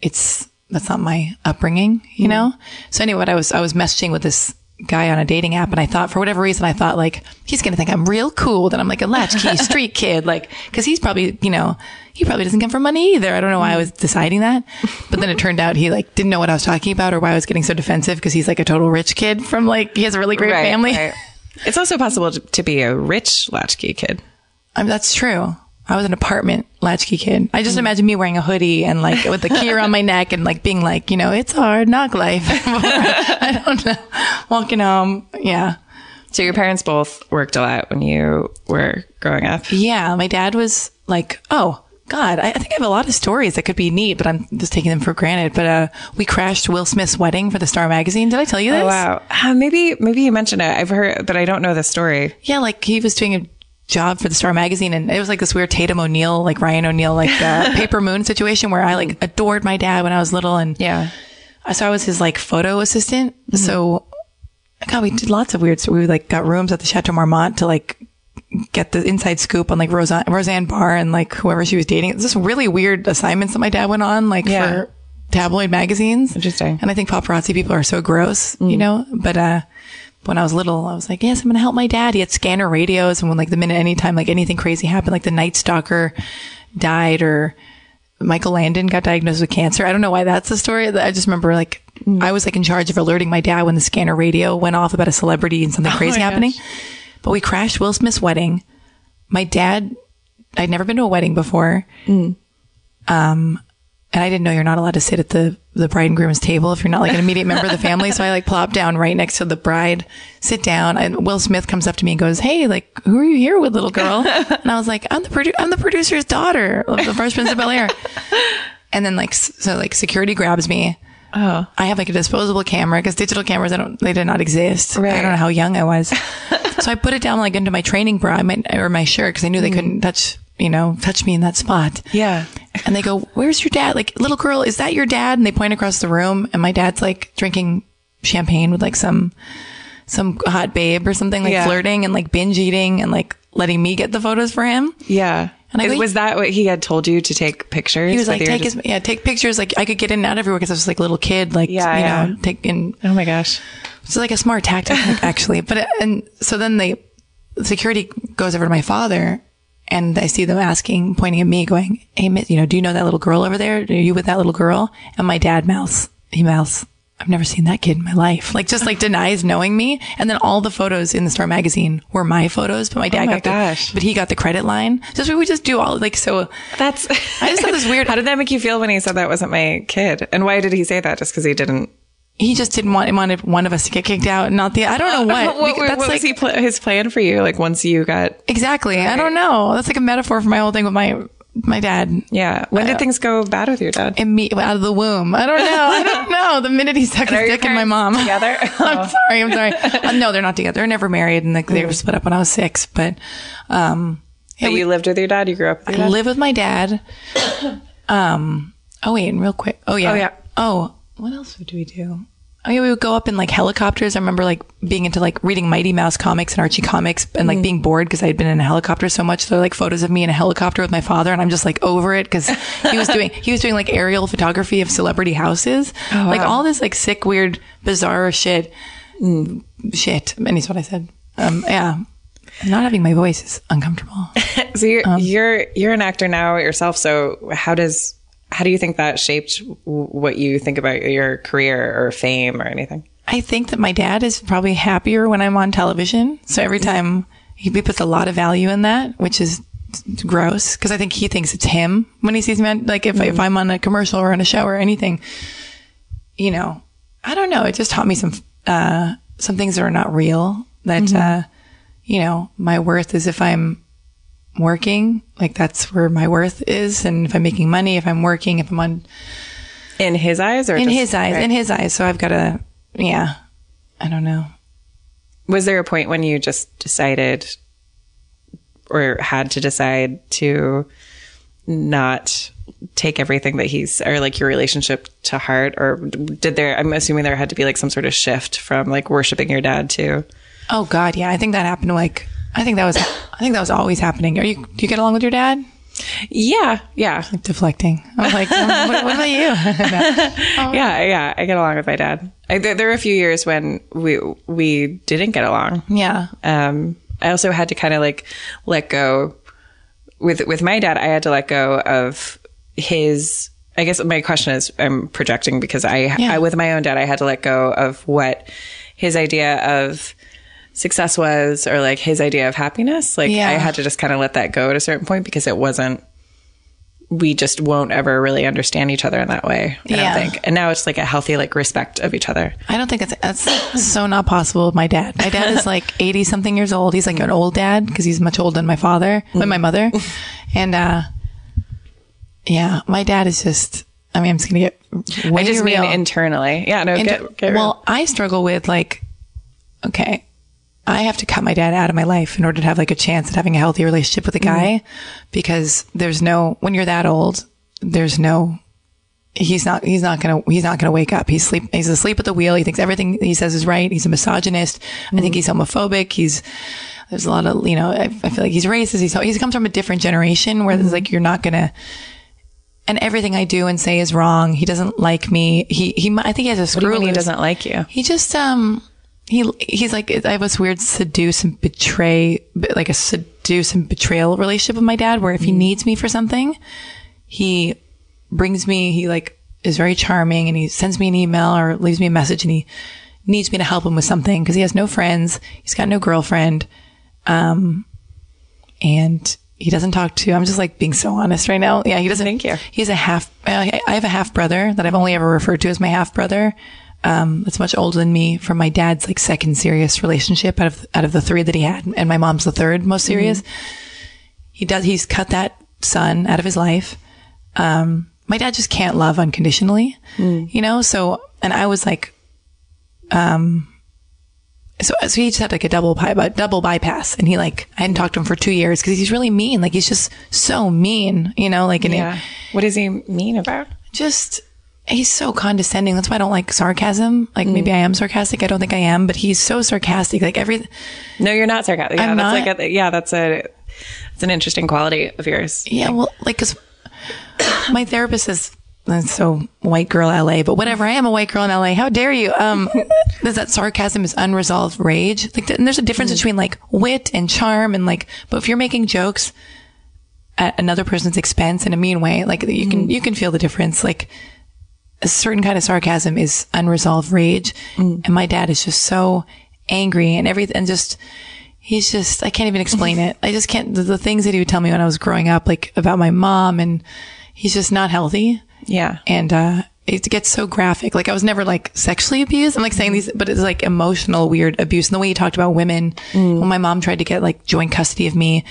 S5: it's, that's not my upbringing, you mm-hmm. know? So anyway, what I was, I was messaging with this guy on a dating app and I thought for whatever reason, I thought like, he's going to think I'm real cool, that I'm like a latchkey (laughs) street kid, like, cause he's probably, you know, he probably doesn't come from money either. I don't know why I was deciding that, but then it turned out he like didn't know what I was talking about or why I was getting so defensive because he's like a total rich kid from like, he has a really great
S3: Right,
S5: family.
S3: right. (laughs) It's also possible to, to be a rich latchkey kid.
S5: I mean, that's true. I was an apartment latchkey kid. I just imagine me wearing a hoodie and like with the key around my neck and like being like, you know, it's hard knock life. (laughs) I don't know. Walking home. Yeah.
S3: So your parents both worked a lot when you were growing up.
S5: Yeah. My dad was like, oh, God, I, I think I have a lot of stories that could be neat, but I'm just taking them for granted. But uh, we crashed Will Smith's wedding for the Star Magazine. Did I tell you this?
S3: Oh wow! Uh, maybe maybe you mentioned it. I've heard, but I don't know the story.
S5: Yeah, like he was doing a job for the Star Magazine, and it was like this weird Tatum O'Neal, like Ryan O'Neal, like uh, (laughs) Paper Moon situation where I like adored my dad when I was little, and
S3: Yeah.
S5: so I was his like photo assistant. So, God, we did lots of weird. So we like got rooms at the Chateau Marmont to like get the inside scoop on like Roseanne, Roseanne Barr and like whoever she was dating. It's just really weird assignments that my dad went on, like
S3: Yeah.
S5: for tabloid magazines.
S3: Interesting.
S5: And I think paparazzi people are so gross, you know. But uh, when I was little, I was like, yes, I'm going to help my dad. He had scanner radios, and when like the minute anytime like anything crazy happened, like the Night Stalker died or Michael Landon got diagnosed with cancer. I don't know why that's the story. I just remember like I was like in charge of alerting my dad when the scanner radio went off about a celebrity and something (laughs) crazy
S3: my
S5: happening.
S3: gosh.
S5: But we crashed Will Smith's wedding. My dad, I'd never been to a wedding before. Um, and I didn't know you're not allowed to sit at the, the bride and groom's table if you're not like an immediate member of the family. So I like plop down right next to the bride, sit down, and Will Smith comes up to me and goes, "Hey, like, who are you here with, little girl?" (laughs) And I was like, "I'm the produ- I'm the producer's daughter of the Fresh Prince of Bel Air." And then like so like security grabs me. Oh, I have like a disposable camera because digital cameras I don't they did not exist.
S3: Right.
S5: I don't know how young I was, (laughs) so I put it down like into my training bra my, or my shirt because I knew they mm-hmm. couldn't touch you know touch me in that spot.
S3: Yeah.
S5: And they go, Where's your dad? Like, little girl, is that your dad? And they point across the room and my dad's like drinking champagne with like some, some hot babe or something, like
S3: Yeah.
S5: flirting and like binge eating and like letting me get the photos for him.
S3: Yeah.
S5: And I go-
S3: was that what he had told you to take pictures?
S5: He was like, take
S3: just-
S5: his, yeah, take pictures. Like I could get in and out everywhere because I was like a little kid, like,
S3: Yeah,
S5: you
S3: yeah.
S5: know, taking,
S3: Oh my gosh.
S5: it's like a smart tactic (laughs) actually. But, and so then they, security goes over to my father and I see them asking, pointing at me going, Hey, you know, do you know that little girl over there? Are you with that little girl? And my dad mouths, he mouths, I've never seen that kid in my life. Like just like denies knowing me. And then all the photos in the Star magazine were my photos, but my dad
S3: Oh my
S5: got the, but he got the credit line. Just we would just do all like, so
S3: That's.
S5: I just thought this was weird- (laughs)
S3: How did that make you feel when he said that wasn't my kid? And why did he say that? Just because he didn't.
S5: He just didn't want, wanted one of us to get kicked out, not the, I don't know what. (laughs)
S3: what, what
S5: that's
S3: was
S5: like,
S3: he pl- his plan for you? Like once you got.
S5: exactly. I don't know. That's like a metaphor for my whole thing with my, my dad.
S3: Yeah. When did things go bad with your dad?
S5: Imme- out of the womb. I don't know. I don't (laughs) know. The minute he stuck his dick in my mom.
S3: together? (laughs)
S5: I'm sorry. I'm sorry. Uh, no, they're not together. They're never married, and like, they were split up when I was six. But um, yeah,
S3: But
S5: we
S3: you lived with your dad. You grew up
S5: I live with my dad. (coughs) Um. Oh wait, and real quick. Oh yeah.
S3: Oh, yeah.
S5: Oh, what else do we do? I mean, we would go up in like helicopters. I remember like being into like reading Mighty Mouse comics and Archie comics and like being bored because I had been in a helicopter so much. There are like photos of me in a helicopter with my father and I'm just like over it because he was doing, he was doing like aerial photography of celebrity houses. Like all this like sick, weird, bizarre shit. Mm, shit. And that's what I said. Um, yeah. Not having my voice is uncomfortable. (laughs)
S3: So you're you're you're an actor now yourself. So how does how do you think that shaped what you think about your career or fame or anything?
S5: I think that my dad is probably happier when I'm on television. So every time he puts a lot of value in that, which is gross because I think he thinks it's him when he sees me on, like if, if I'm on a commercial or on a show or anything, you know, I don't know. It just taught me some, uh, some things that are not real that, uh, you know, my worth is if I'm working, like that's where my worth is. And if I'm making money, if I'm working, if I'm on,
S3: In his eyes, or
S5: in
S3: just-
S5: his eyes,
S3: right.
S5: in his eyes. So I've got to, yeah, I don't know.
S3: was there a point when you just decided or had to decide to not take everything that he's or like your relationship to heart or did there i'm assuming there had to be like some sort of shift from like worshiping your dad to
S5: Oh God, yeah. I think that happened. Like, I think that was, I think that was always happening. Are you? Do you get along with your dad?
S3: yeah yeah
S5: Deflecting. I'm like, um, what, what about you? (laughs) (laughs)
S3: yeah yeah i get along with my dad I, there, there were a few years when we we didn't get along
S5: yeah.
S3: um, I also had to kind of like let go with with my dad. I had to let go of his. I guess my question is, I'm projecting because I, I with my own dad, I had to let go of what his idea of success was, or like his idea of happiness. Like
S5: Yeah.
S3: I had to just kind of let that go at a certain point because it wasn't. We just won't ever really understand each other in that way. I
S5: Yeah.
S3: don't think. And now it's like a healthy like respect of each other.
S5: I don't think it's that's so not possible with my dad. My dad is like (laughs) 80 something years old. He's like an old dad because he's much older than my father, than my mother. (laughs) And, uh, yeah, my dad is just, I mean, I'm just going to get way
S3: I just
S5: real.
S3: mean internally. Yeah. No.
S5: And-
S3: get, get real.
S5: well, I struggle with like, okay, I have to cut my dad out of my life in order to have like a chance at having a healthy relationship with a guy mm-hmm. because there's no, when you're that old, there's no, he's not, he's not gonna, he's not gonna wake up. He's sleep, he's asleep at the wheel. He thinks everything he says is right. He's a misogynist. I think mm-hmm. he's homophobic. He's, there's a lot of, you know, I, I feel like he's racist. He's, he comes from a different generation where it's mm-hmm. like, you're not gonna, and everything I do and say is wrong. He doesn't like me. He, he, I think he has a
S3: What do
S5: screw
S3: you mean he doesn't like you?
S5: he just um he he's like I have this weird seduce and betray like a seduce and betrayal relationship with my dad where if he needs me for something he brings me he like is very charming and he sends me an email or leaves me a message and he needs me to help him with something because he has no friends he's got no girlfriend um and he doesn't talk to I'm just like being so honest right now. Yeah he doesn't
S3: Thank you.
S5: he's a half I have a half brother that I've only ever referred to as my half brother um, that's much older than me from my dad's like second serious relationship out of out of the three that he had, and my mom's the third most serious. He does. He's cut that son out of his life. Um, my dad just can't love unconditionally, you know. So, and I was like, um, so so he just had like a double by, double bypass, and he like I hadn't talked to him for two years because he's really mean. Like he's just so mean, you know. Like and
S3: Yeah. What does he mean about?
S5: just he's so condescending. That's why I don't like sarcasm. Like mm. maybe I am sarcastic. I don't think I am, but he's so sarcastic. Like every
S3: No, you're not sarcastic. Yeah,
S5: I'm
S3: that's
S5: not.
S3: like a, yeah, that's a it's an interesting quality of yours.
S5: yeah, well, like because (coughs) my therapist is that's so white girl LA, but whatever. I am a white girl in LA. How dare you? Um, (laughs) there's that sarcasm is unresolved rage. Like, and there's a difference mm. between like wit and charm, and like, but if you're making jokes at another person's expense in a mean way, like you can mm. you can feel the difference. Like a certain kind of sarcasm is unresolved rage, and my dad is just so angry and everything, and just he's just I can't even explain (laughs) it. I just can't. The, the things that he would tell me when I was growing up, like about my mom, and he's just not healthy
S3: Yeah.
S5: and uh it gets so graphic. Like I was never like sexually abused. I'm like saying these, but it's like emotional, weird abuse. And the way he talked about women, when my mom tried to get like joint custody of me,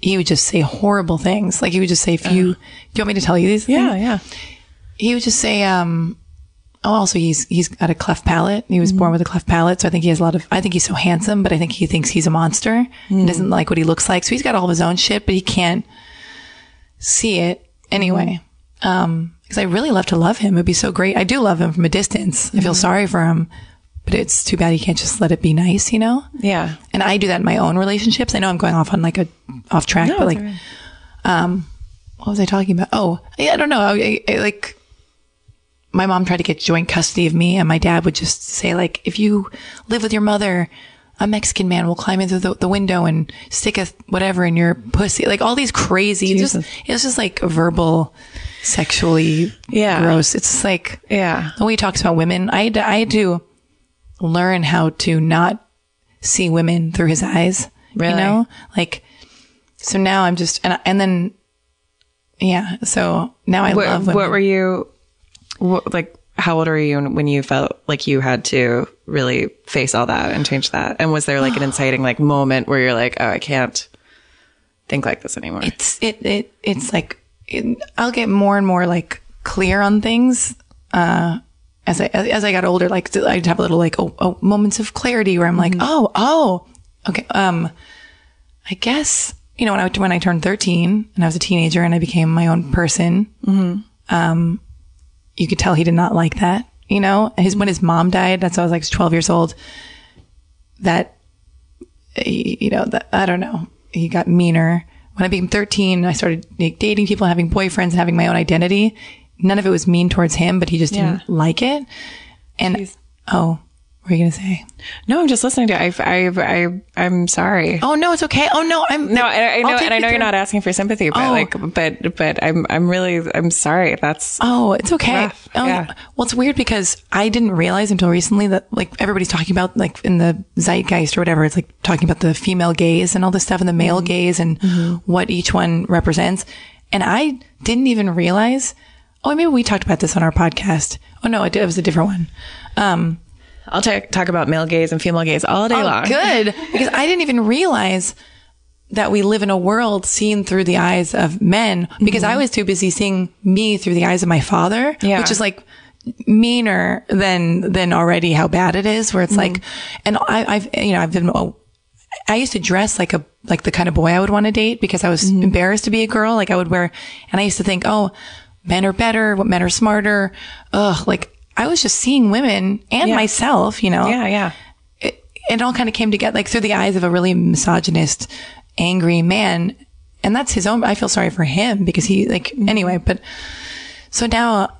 S5: he would just say horrible things. Like he would just say, if you, do you want me to tell you these?
S3: Yeah,
S5: things?
S3: yeah.
S5: He would just say, um, oh, also he's, he's got a cleft palate. He was born with a cleft palate. So I think he has a lot of, I think he's so handsome, but I think he thinks he's a monster and doesn't like what he looks like. So he's got all of his own shit, but he can't see it anyway. Um, because I really love to love him. It'd be so great. I do love him from a distance. I feel sorry for him, but it's too bad he can't just let it be nice, you know?
S3: Yeah.
S5: And I do that in my own relationships. I know I'm going off on like a off track, but like, um, what was I talking about? Oh, I, I don't know. I, I, like, my mom tried to get joint custody of me, and my dad would just say like, if you live with your mother, a Mexican man will climb in through the, the window and stick a whatever in your pussy. Like all these crazy, just it was just like verbal, sexually
S3: Yeah.
S5: gross. It's just like
S3: Yeah.
S5: the way he talks about women, I had to, I had to learn how to not see women through his eyes.
S3: Really?
S5: You know, like so now I'm just and and then yeah. So now I
S3: What,
S5: love women.
S3: what were you, like, how old are you when you felt like you had to really face all that and change that? And was there like an (sighs) inciting like moment where you're like, oh, I can't think like this anymore?
S5: it's it it it's like it, I'll get more and more like clear on things uh as I as I got older like I'd have a little like oh, oh moments of clarity where I'm like oh oh okay um I guess you know when I when I turned 13 and I was a teenager and I became my own person um you could tell he did not like that you know his when his mom died that's when I was like 12 years old that eh, you know, that, I don't know. He got meaner. When I became 13, I started like, dating people, and having boyfriends, and having my own identity. None of it was mean towards him, but he just didn't like it. And oh, what are you gonna say?
S3: no, I'm just listening to it. I, I, I, I'm sorry.
S5: Oh no, it's okay. Oh no, I'm
S3: No, I, I know, and I know you're not asking for sympathy, but
S5: Oh.
S3: like, but, but I'm, I'm really, I'm sorry. That's,
S5: Oh, it's okay.
S3: Rough,
S5: Oh,
S3: yeah.
S5: Well, it's weird because I didn't realize until recently that like everybody's talking about like in the zeitgeist or whatever. It's like talking about the female gaze and all this stuff and the male
S3: Mm-hmm.
S5: gaze and what each one represents. And I didn't even realize. Oh, maybe we talked about this on our podcast. Oh no, it, it was a different one. Um,
S3: I'll ta- talk about male gaze and female gaze all day oh, long.
S5: Oh, good because I didn't even realize that we live in a world seen through the eyes of men because I mm-hmm. was too busy seeing me through the eyes of my father,
S3: Yeah.
S5: which is like meaner than than already how bad it is. Where it's mm-hmm. like, and I, I've you know I've been. oh, I used to dress like a like the kind of boy I would want to date because I was mm-hmm. embarrassed to be a girl. Like I would wear, and I used to think, oh, men are better, what men are smarter. Ugh, like I was just seeing women and
S3: Yeah.
S5: myself, you know
S3: Yeah, yeah.
S5: it, it all kind of came together like through the eyes of a really misogynist, angry man. And that's his own, I feel sorry for him because he like, anyway, but so now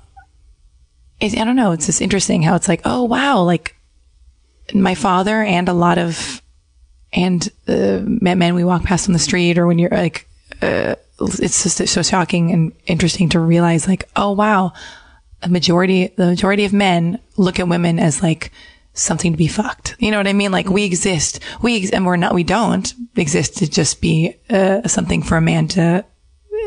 S5: I don't know. It's just interesting how it's like, oh, wow. Like my father and a lot of, and uh, men men we walk past on the street or when you're like, uh, it's just so shocking and interesting to realize like, oh, wow. A majority, the majority of men look at women as like something to be fucked. You know what I mean? Like we exist, we, ex- and we're not, we don't exist to just be, uh, something for a man to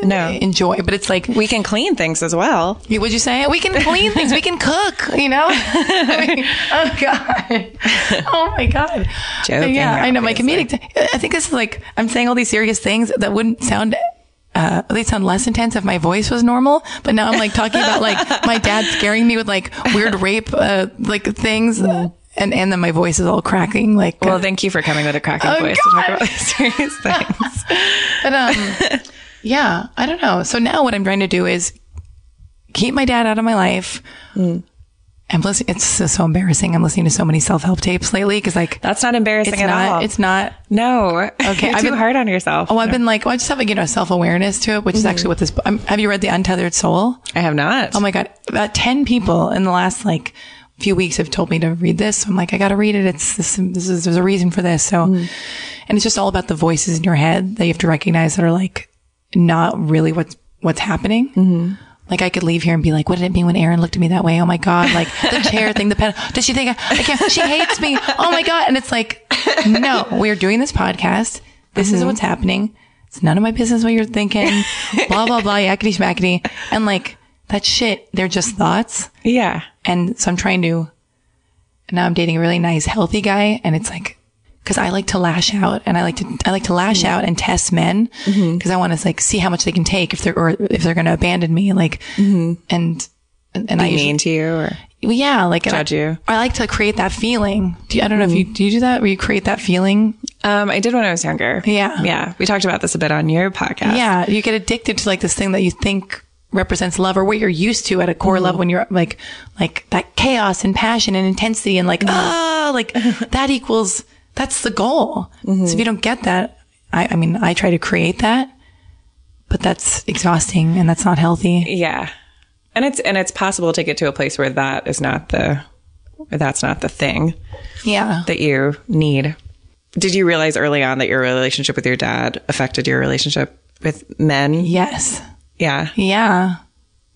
S3: No.
S5: enjoy. But it's like,
S3: We can clean things as well.
S5: you- Would you say we can clean things? We can cook. You know? (laughs) I mean, oh god! Oh my god!
S3: Joking,
S5: Yeah, I know. My comedic. I think this is like I'm saying all these serious things that wouldn't sound. Uh, they sound less intense if my voice was normal, but now I'm like talking about like my dad scaring me with like weird rape, uh, like things, and and then my voice is all cracking. Like,
S3: Well,
S5: uh,
S3: thank you for coming with a cracking
S5: Oh,
S3: voice to talk about these (laughs) serious (laughs) things.
S5: But um, yeah, I don't know. So now what I'm trying to do is keep my dad out of my life. I'm listening. It's so, so embarrassing. I'm listening to so many self help tapes lately because like
S3: That's not embarrassing at
S5: not.
S3: all.
S5: It's not.
S3: no.
S5: Okay,
S3: You're
S5: I've
S3: too
S5: been-
S3: hard on yourself.
S5: Oh, I've been like, well, I just have a you know self awareness to it, which is actually what this. Um, have you read The Untethered Soul?
S3: I have not.
S5: Oh my god, about ten people in the last like few weeks have told me to read this. So I'm like, I got to read it. It's this. This is there's a reason for this. So, and it's just all about the voices in your head that you have to recognize that are like not really what's what's happening. Like I could leave here and be like, what did it mean when Erin looked at me that way? Oh my God. Like the (laughs) chair thing, the pen. Does she think I, I can't, she hates me? Oh my God. And it's like, no, we are doing this podcast. This is mm-hmm. what's happening. It's none of my business what you're thinking. (laughs) blah, blah, blah, yakety schmackety. And like that shit, they're just thoughts.
S3: yeah.
S5: And so I'm trying to, now I'm dating a really nice, healthy guy. And it's like, cause I like to lash out and I like to, I like to lash out and test men mm-hmm. because I want to like see how much they can take if they're, or if they're going to abandon me. Like, and, and, and I usually,
S3: mean to you or
S5: well, yeah, like
S3: Judge
S5: I,
S3: you.
S5: I like to create that feeling. Do you, I don't know if you, mm-hmm. do you do that where you create that feeling?
S3: um I did when I was younger.
S5: Yeah.
S3: Yeah. We talked about this a bit on your podcast.
S5: Yeah. You get addicted to like this thing that you think represents love or what you're used to at a core level when you're like like that chaos and passion and intensity and like ah like (laughs) that equals that's the goal. So if you don't get that, I, I mean I try to create that, but that's exhausting and that's not healthy.
S3: Yeah. And it's and it's possible to get to a place where that is not the that's not the thing
S5: Yeah.
S3: that you need. Did you realize early on that your relationship with your dad affected your relationship with men?
S5: Yes.
S3: Yeah.
S5: Yeah.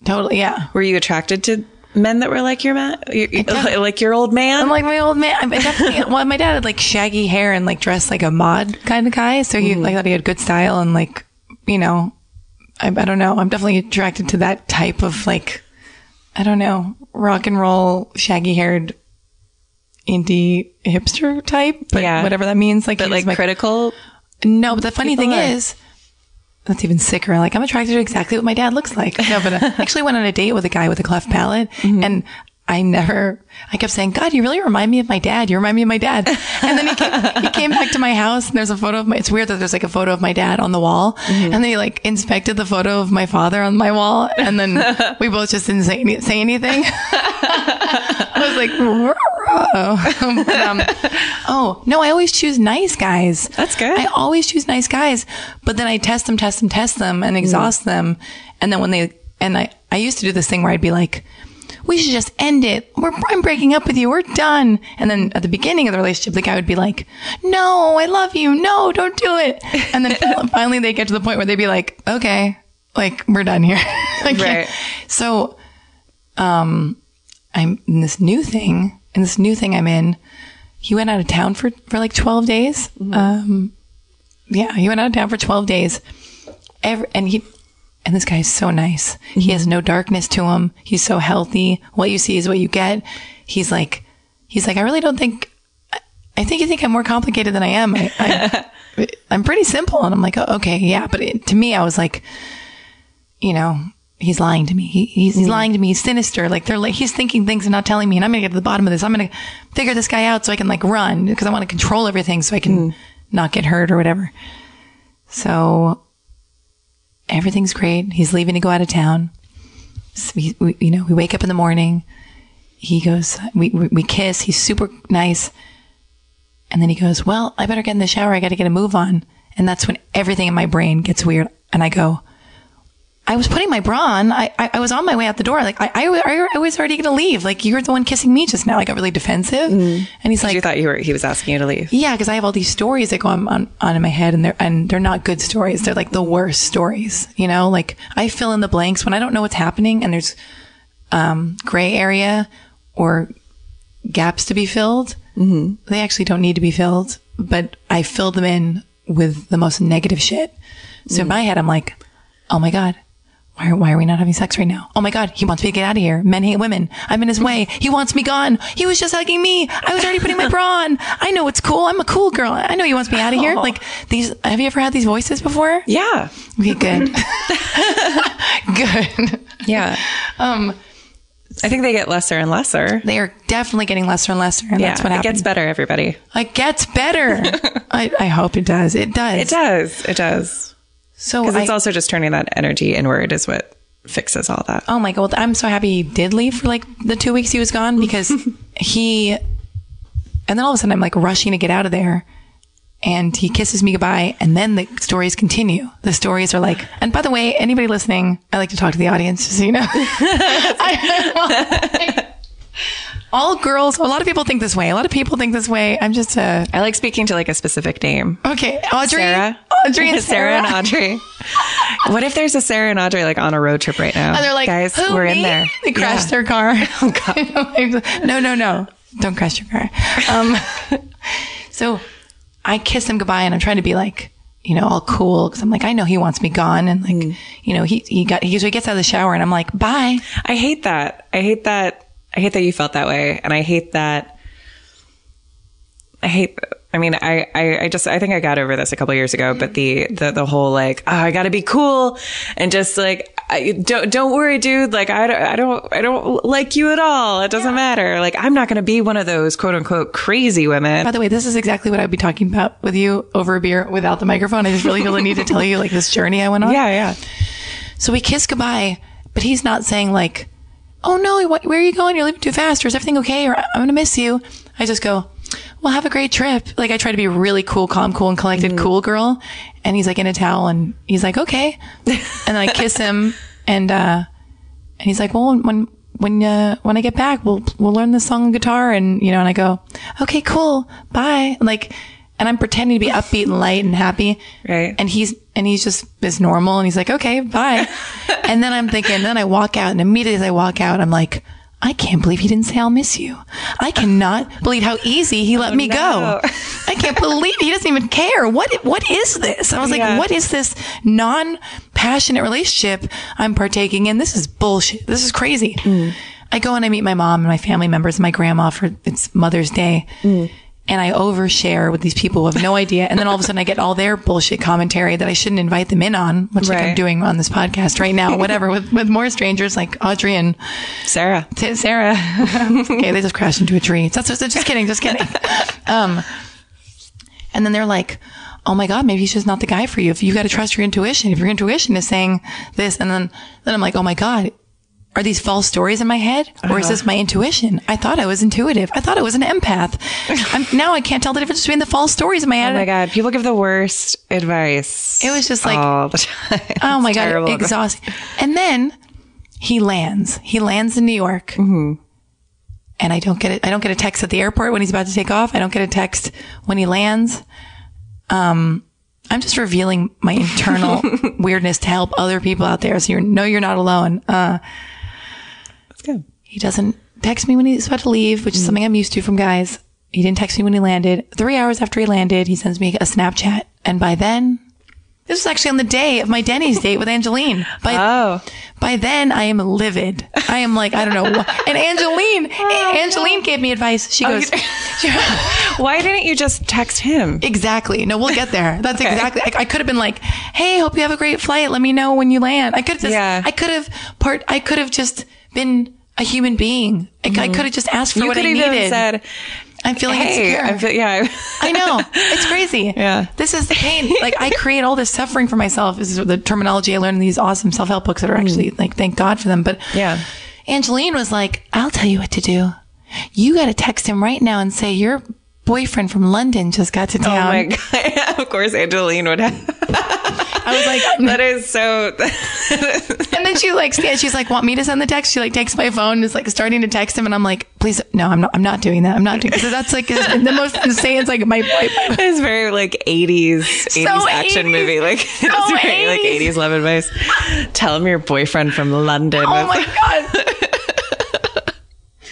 S5: Totally. Yeah.
S3: Were you attracted to men that were like your man, your- (laughs) like your old man?
S5: I'm like my old man. I'm definitely, well, my dad had like shaggy hair and like dressed like a mod kind of guy. So he, mm-hmm. like, thought he had good style and like, you know, I, I don't know. I'm definitely attracted to that type of like, I don't know, rock and roll, shaggy haired, indie hipster type. But
S3: Yeah.
S5: whatever that means. Like,
S3: but like
S5: my-
S3: critical.
S5: no, but the funny thing
S3: are.
S5: is, that's even sicker. Like I'm attracted to exactly what my dad looks like. No, but I (laughs) actually went on a date with a guy with a cleft mm-hmm. palate, mm-hmm. and I never. I kept saying, "God, you really remind me of my dad. You remind me of my dad." And then he came, he came back to my house, and there's a photo of my. It's weird that there's like a photo of my dad on the wall, mm-hmm. and then he like inspected the photo of my father on my wall, and then (laughs) we both just didn't say any, say anything. (laughs) I was like, (laughs) um, oh no, I always choose nice guys.
S3: That's good.
S5: I always choose nice guys, but then I test them, test them, test them, and exhaust them. And then when they and I, I used to do this thing where I'd be like, "We should just end it. We're I'm breaking up with you. We're done." And then at the beginning of the relationship, the guy would be like, "No, I love you. No, don't do it." And then (laughs) finally, they get to the point where they'd be like, "Okay, like we're done here." (laughs) Can't-
S3: Right.
S5: So, um, I'm in this new thing, in this new thing I'm in. He went out of town for for like 12 days. Um, yeah, he went out of town for 12 days. Every, and he, and this guy is so nice. He has no darkness to him. He's so healthy. What you see is what you get. He's like, he's like, I really don't think, I- I think you think I'm more complicated than I am. I, I, (laughs) I'm pretty simple. And I'm like, oh, okay, yeah. But it, to me, I was like, you know, he's lying to me. He, he's, he's mm. lying to me. He's sinister. Like they're like, he's thinking things and not telling me. And I'm going to get to the bottom of this. I'm going to figure this guy out so I can like run because I want to control everything so I can mm. not get hurt or whatever. So everything's great. He's leaving to go out of town. So we, we, you know, we wake up in the morning. He goes, we, we, we kiss. He's super nice. And then he goes, well, I better get in the shower. I got to get a move on. And that's when everything in my brain gets weird. And I go, I was putting my bra on. I, I, I was on my way out the door. Like, I, I, I was already going to leave. Like, you were the one kissing me just now. I got really defensive. And he's like,
S3: you thought you were he was asking you to leave.
S5: yeah, because I have all these stories that go on, on, on in my head, and they're and they're not good stories. They're like the worst stories. You know, like I fill in the blanks when I don't know what's happening, and there's um, gray area or gaps to be filled. Mm-hmm. They actually don't need to be filled, but I fill them in with the most negative shit. So in my head, I'm like, oh my god. Why are, why are we not having sex right now? Oh my God, he wants me to get out of here. Men hate women. I'm in his way. He wants me gone. He was just hugging me. I was already putting my bra on. I know it's cool. I'm a cool girl. I know he wants me out of here. Like these, have you ever had these voices before?
S3: Yeah.
S5: Okay, good. (laughs) (laughs) good.
S3: Yeah.
S5: Um,
S3: I think they get lesser and lesser.
S5: they are definitely getting lesser and lesser. And
S3: Yeah.
S5: that's what
S3: it gets better, everybody.
S5: It gets better. (laughs) I, I hope it does. It does.
S3: It does. It does.
S5: So
S3: Because it's
S5: I-
S3: also just turning that energy inward is what fixes all that.
S5: Oh my god! I'm so happy he did leave for like the two weeks he was gone because (laughs) he, and then all of a sudden I'm like rushing to get out of there, and he kisses me goodbye, and then the stories continue. The stories are like, and by the way, anybody listening, I like to talk to the audience, so you know. (laughs) (laughs) I- all girls, a lot of people think this way. A lot of people think this way. I'm just a
S3: I like speaking to like a specific name.
S5: okay. Audrey,
S3: Sarah.
S5: Audrey, and
S3: Sarah
S5: Sarah,
S3: and Audrey. (laughs) what if there's a Sarah and Audrey like on a road trip right now?
S5: And they're like,
S3: guys,
S5: "Who,
S3: we're in there.
S5: They crashed their car. (laughs) Oh God! (laughs) no, no, no! Don't crash your car. Um, so I kiss him goodbye, and I'm trying to be like, you know, all cool because I'm like, I know he wants me gone, and like,
S3: Mm.
S5: you know, he he got he usually gets out of the shower, and I'm like, bye.
S3: I hate that. I hate that. I hate that you felt that way, and I hate that. I hate. I mean, I, I, I just, I think I got over this a couple years ago, but the, the, the whole like, oh, I got to be cool and just like, I, don't, don't worry, dude. Like, I don't, I don't, I don't like you at all. It doesn't matter. Like, I'm not going to be one of those quote unquote crazy women.
S5: By the way, this is exactly what I'd be talking about with you over a beer without the microphone. I just really feel the need to tell you like this journey I went on. (laughs)
S3: yeah, yeah.
S5: So we kiss goodbye, but he's not saying like, "Oh no, what, where are you going? You're leaving too fast, or is everything okay? Or I'm gonna miss you." I just go, "Well, have a great trip." Like I try to be really cool, calm, cool, and collected, cool girl. And he's like in a towel, and he's like, "Okay," (laughs) and then I kiss him, and uh, and he's like, "Well, when when uh, when I get back, we'll we'll learn this song on guitar." And you know, and I go, "Okay, cool, bye." Like, and I'm pretending to be upbeat and light and happy,
S3: Right.
S5: And he's and he's just is normal, and he's like, "Okay, bye." (laughs) and then I'm thinking, then I walk out, and immediately as I walk out, I'm like. I can't believe he didn't say I'll miss you. I cannot believe how easy he let oh, me
S3: no.
S5: go. I can't believe he doesn't even care. What what is this? I was like,
S3: Yeah.
S5: what is this non-passionate relationship I'm partaking in? This is bullshit. This is crazy. Mm. I go and I meet my mom and my family members and my grandma for it's Mother's Day. Mm. And I overshare with these people who have no idea. And then all of a sudden I get all their bullshit commentary that I shouldn't invite them in on, which like I'm doing on this podcast right now, whatever, with, with more strangers like Audrey and
S3: Sarah.
S5: T- Sarah. (laughs) okay, they just crashed into a tree. That's just, just kidding, just kidding. Um, and then they're like, "Oh my God, maybe he's just not the guy for you. If you got to trust your intuition, if your intuition is saying this," and then then I'm like, "Oh my God." Are these false stories in my head, or is this my intuition? I thought I was intuitive. I thought I was an empath. (laughs) I'm, now I can't tell the difference between the false stories in my head.
S3: Oh my God. People give the worst advice.
S5: It was just like,
S3: all the time. (laughs)
S5: Oh my god,
S3: advice.
S5: exhausting. And then he lands. He lands in New York,
S3: Mm-hmm.
S5: and I don't get it. I don't get a text at the airport when he's about to take off. I don't get a text when he lands. Um, I'm just revealing my internal (laughs) weirdness to help other people out there, so you know you're not alone. Uh, He doesn't text me when he's about to leave, which is mm. something I'm used to from guys. He didn't text me when he landed. Three hours after he landed, he sends me a Snapchat. And by then, this was actually on the day of my Denny's date with Angeline. By,
S3: Oh.
S5: by then, I am livid. I am like, I don't know. What. And Angeline, (laughs) oh, Angeline gave me advice. She oh, goes, (laughs)
S3: Why didn't you just text him?
S5: exactly. No, we'll get there. That's
S3: Okay.
S5: exactly. I, I could have been like, Hey, hope you have a great flight. Let me know when you land. I could have just,
S3: Yeah.
S5: I could have part, I could have just been a human being. I, I could have just asked for
S3: Mm-hmm. You
S5: what
S3: could
S5: I needed.
S3: said,
S5: I'm feeling
S3: "Hey,
S5: insecure.
S3: I feel, yeah."
S5: I know. It's crazy. (laughs)
S3: Yeah.
S5: This is the pain. Like I create all this suffering for myself. This is the terminology I learned in these awesome self-help books that are actually like, thank God for them. But
S3: Mm. Yeah.
S5: Angeline was like, I'll tell you what to do. You got to text him right now and say your boyfriend from London just got to
S3: oh
S5: town.
S3: Oh my god! (laughs) of course, Angeline would have.
S5: I was like, (laughs)
S3: that is so. (laughs)
S5: and then she like, yeah, she's like, want me to send the text? She like takes my phone, and is like starting to text him, and I'm like, please, no, I'm not, I'm not doing that. I'm not doing. So that's like the most insane. It's like my, my,
S3: it's very like 80s 80s action
S5: 80s.
S3: movie like it's very like
S5: 80s.
S3: 80s love advice tell him your boyfriend from london
S5: Oh my god.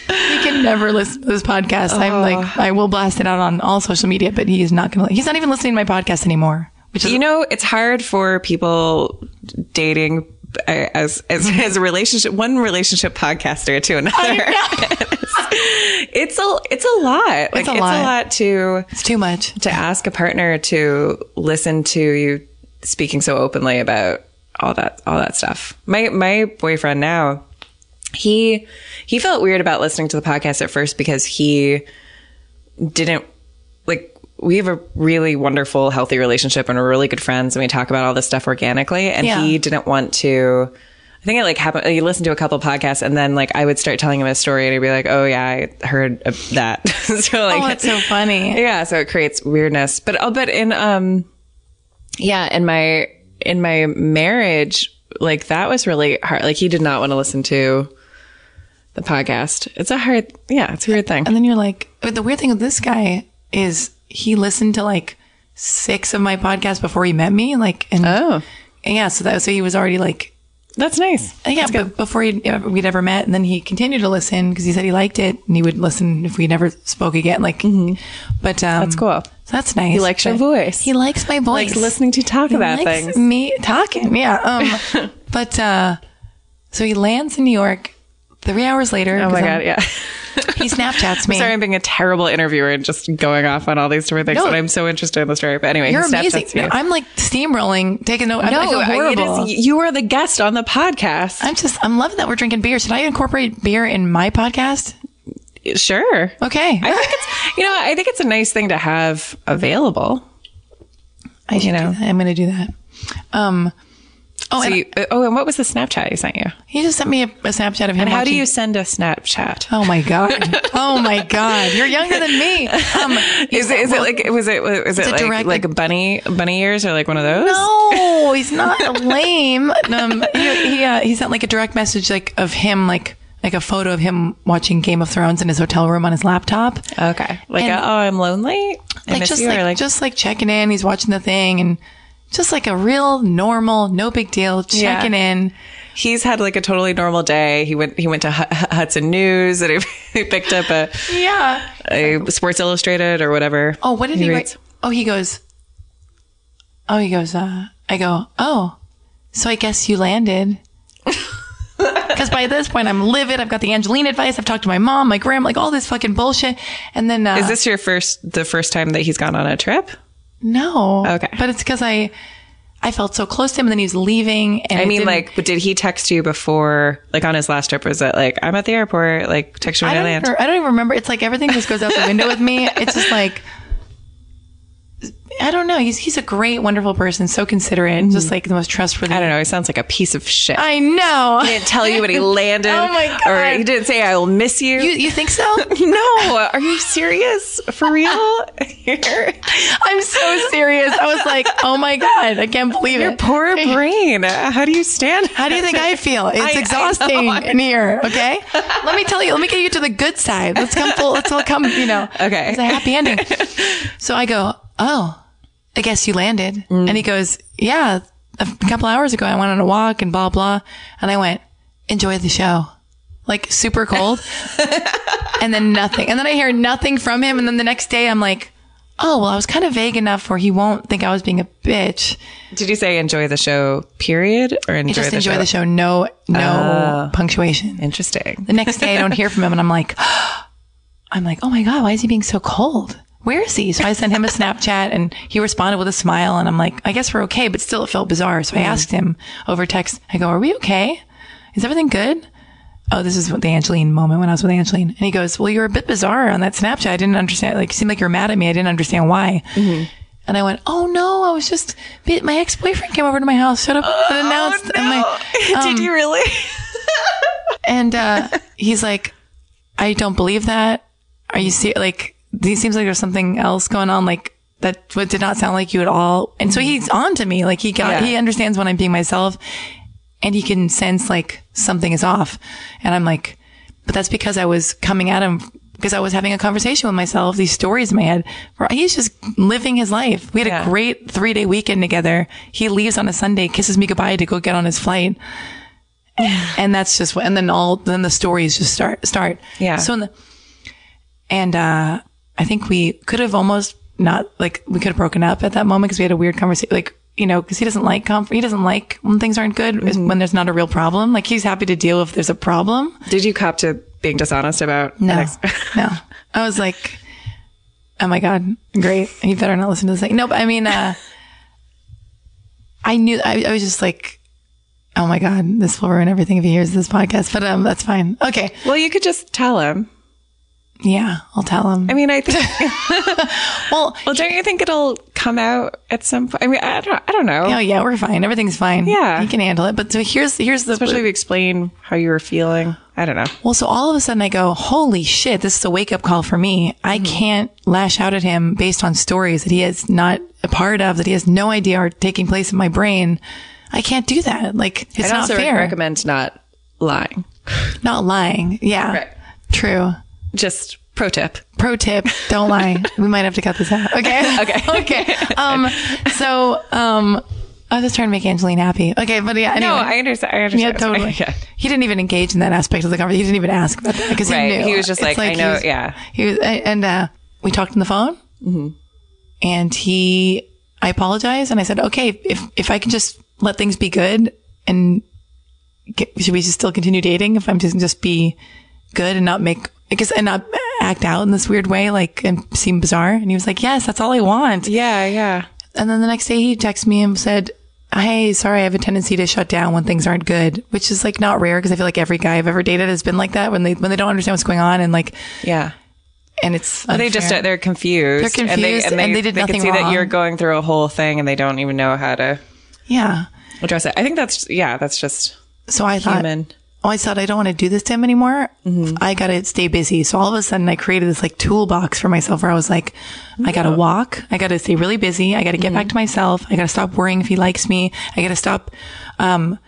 S5: He can never listen to this podcast. I'm like, I will blast it out on all social media, but he's not going to. He's not even listening to my podcast anymore. Which is
S3: you know it's hard for people dating uh, as as, (laughs) as a relationship one relationship podcaster to another (laughs) it's a it's a lot like
S5: a
S3: it's
S5: lot.
S3: a lot to
S5: it's too much.
S3: to ask a partner to listen to you speaking so openly about all that all that stuff. My my boyfriend now, he he felt weird about listening to the podcast at first because he didn't like we have a really wonderful healthy relationship and we're really good friends and we talk about all this stuff organically and
S5: Yeah.
S3: he didn't want to I think it like happened. You listen to a couple podcasts, and then like I would start telling him a story, and he'd be like, "Oh yeah, I heard that." (laughs) so like,
S5: Oh, that's so funny.
S3: yeah so it creates weirdness but oh but in um yeah in my in my marriage like that was really hard like he did not want to listen to the podcast it's a hard yeah it's a weird thing
S5: And then you're like, the weird thing with this guy is he listened to like six of my podcasts before he met me. Like, and
S3: oh
S5: yeah, so that so he was already like,
S3: that's nice
S5: yeah, but before he'd, we'd ever met, and then he continued to listen because he said he liked it, and he would listen if we never spoke again. Like, but um,
S3: That's cool.
S5: So that's nice.
S3: He likes your voice.
S5: He likes my voice.
S3: likes listening to you talk
S5: He
S3: about
S5: likes
S3: things
S5: Me talking, yeah. Um, (laughs) but uh, so he lands in New York. Three hours later,
S3: oh my god
S5: I'm-
S3: yeah (laughs)
S5: he Snapchats me. (laughs)
S3: sorry i'm being a terrible interviewer and just going off on all these different things
S5: No.
S3: but i'm so interested in the story but anyway
S5: You're
S3: he
S5: amazing.
S3: You.
S5: I'm like steamrolling, taking note.
S3: No
S5: I feel
S3: it
S5: horrible.
S3: is, you are the guest on the podcast
S5: I'm just, I'm loving that we're drinking beer. Should I incorporate beer in my podcast?
S3: sure
S5: Okay.
S3: I think it's, you know, I think it's a nice thing to have available.
S5: I
S3: you know.
S5: I'm going to do that. Um, Oh,
S3: So
S5: and
S3: you, oh, and what was the Snapchat he sent you?
S5: he just sent me a, a Snapchat of him.
S3: And how do you send a Snapchat?
S5: Oh my god! (laughs) Oh my god! You're younger than me. Um, (laughs)
S3: Is it, is it like was it was it
S5: a
S3: like, like bunny bunny ears or like one of those?
S5: No, he's not (laughs) lame. Um, he he, uh, he sent like a direct message like of him like like a photo of him watching Game of Thrones in his hotel room on his laptop.
S3: Okay, like
S5: And-
S3: a, oh, I'm lonely. I
S5: like
S3: miss
S5: just
S3: you,
S5: like,
S3: like
S5: just like checking in. He's watching the thing and just like a real normal, no big deal,
S3: Yeah.
S5: checking in.
S3: he's had like a totally normal day. He went he went to H- Hudson News and he, (laughs) he picked up a,
S5: Yeah.
S3: a Sports Illustrated or whatever.
S5: Oh, what did he,
S3: reads.
S5: write? Oh, he goes. Oh, he goes. Uh, I go. Oh, so I guess you landed. (laughs) Because by this point, I'm livid. I've got the Angelina advice. I've talked to my mom, my grandma, like all this fucking bullshit. And then uh,
S3: Is this your first the first time that he's gone on a trip?
S5: No?
S3: Okay.
S5: but it's because I I felt so close to him, and then he was leaving. And
S3: I mean, like, but did he text you before, like, on his last trip? Was it like, I'm at the airport, like, text you when
S5: I
S3: I, land?
S5: even, I don't even remember. It's like everything just goes out the window with me. It's just like I don't know. He's he's a great, wonderful person, so considerate, just mm. like the most trustworthy.
S3: I don't know. He sounds like a piece of shit.
S5: I know.
S3: he didn't tell you when he landed. (laughs)
S5: Oh my God.
S3: Or he didn't say, I will miss you.
S5: You you think so? (laughs)
S3: no. Are you serious? For real? (laughs)
S5: I'm so serious. I was like, oh my god, I can't believe
S3: Your
S5: it.
S3: Your poor brain. How do you stand?
S5: How do you think I feel? It's
S3: I- I
S5: exhausting
S3: know.
S5: in here. Okay, let me tell you. Let me get you to the good side. Let's come full. Let's all come. You know.
S3: Okay.
S5: It's a happy ending. So I go, oh, I guess you landed. And he goes, yeah. A couple hours ago, I went on a walk and blah blah. And I went, enjoy the show. Like super cold. (laughs) and then nothing. And then I hear nothing from him. And then the next day, I'm like. Oh, well, I was kind of vague enough where he won't think I was being a bitch.
S3: Did you say enjoy the show, period? Or enjoy,
S5: just
S3: the,
S5: enjoy
S3: show?
S5: the show. No, no
S3: Oh.
S5: punctuation.
S3: Interesting.
S5: The next day, I don't hear from him, and I'm like, (gasps) I'm like, oh my god, why is he being so cold? Where is he? So I sent him a Snapchat, and he responded with a smile, and I'm like, I guess we're okay, but still, it felt bizarre. So I mm. asked him over text. I go, Are we okay? Is everything good? Oh, this is what the Angeline moment when I was with Angeline, and he goes, Well, you were a bit bizarre on that Snapchat. I didn't understand. Like, it seemed like you're mad at me. I didn't understand why. Mm-hmm. And I went, Oh no, I was just my ex boyfriend came over to my house, shut up, and oh, announced. and my, (laughs)
S3: Did um, you really? (laughs)
S5: and uh, he's like, I don't believe that. Are you see like? It seems like there's something else going on. Like that what did not sound like you at all. And so he's on to me. Like he got
S3: Yeah.
S5: he understands when I'm being myself, and he can sense like something is off. And I'm like, but that's because I was coming at him because I was having a conversation with myself. These stories in my head. He's just living his life. We had
S3: Yeah.
S5: a great three day weekend together. He leaves on a Sunday, kisses me goodbye to go get on his flight (sighs) and that's just what and then all then the stories just start start
S3: Yeah.
S5: so in the and uh i think we could have almost not like we could have broken up at that moment because we had a weird conversation like you know because he doesn't like comfort he doesn't like when things aren't good is when there's not a real problem. Like he's happy to deal if there's a problem.
S3: Did you cop to being dishonest about
S5: no.
S3: ex- (laughs)
S5: no. I was like oh my god great. You better not listen to this thing. No but i mean uh i knew I, I was just like oh my god this will ruin everything if he hears this podcast. But um that's fine. Okay.
S3: Well, you could just tell him.
S5: Yeah, I'll tell him.
S3: I mean, I think. (laughs) (laughs)
S5: well,
S3: well, don't you think it'll come out at some point? I mean, I don't. I don't know.
S5: oh yeah, we're fine. Everything's fine.
S3: Yeah.
S5: he can handle it. But so here's here's the
S3: Especially if you explain how you were feeling. I don't know.
S5: well. So all of a sudden I go, holy shit, this is a wake up call for me.
S3: Mm-hmm.
S5: I can't lash out at him based on stories that he is not a part of, that he has no idea are taking place in my brain. I can't do that. Like it's
S3: I'd
S5: not
S3: also
S5: fair.
S3: recommend not lying.
S5: not lying. Yeah,
S3: Right.
S5: true.
S3: Just pro tip.
S5: Pro tip: Don't lie. we might have to cut this out. Okay. (laughs)
S3: Okay. (laughs)
S5: okay. (laughs) Um. So um. I was just trying to make Angeline happy. Okay, but yeah. Anyway.
S3: No, I understand. I understand.
S5: Yeah, totally.
S3: Yeah.
S5: He didn't even engage in that aspect of the conversation. He didn't even ask about that because
S3: Right.
S5: he knew.
S3: He was just
S5: It's
S3: like, I
S5: he
S3: know-
S5: was-
S3: yeah.
S5: He was, and uh, we talked on the phone,
S3: Mm-hmm.
S5: and he, I apologized, and I said, okay, if if I can just let things be good, and get, should we just still continue dating? If I'm just just be good and not make. I guess and not act out in this weird way, like and seem bizarre. And he was like, "Yes, that's all I want."
S3: Yeah. Yeah.
S5: And then the next day he texted me and said, Hey, sorry, I have a tendency to shut down when things aren't good, which is like not rare because I feel like every guy I've ever dated has been like that when they, when they don't understand what's going on and like,
S3: Yeah.
S5: and it's,
S3: They just they're confused.
S5: They're confused, and they did
S3: they
S5: nothing
S3: can see that you're going through a whole thing and they don't even know how to.
S5: yeah.
S3: address it. I think that's yeah, that's just
S5: So I thought,
S3: human.
S5: oh, I thought I don't want to do this to him anymore. I got to stay busy. So all of a sudden I created this like toolbox for myself where I was like, I got to walk. I got to stay really busy. I got to get back to myself. I got to stop worrying if he likes me. I got to stop, um,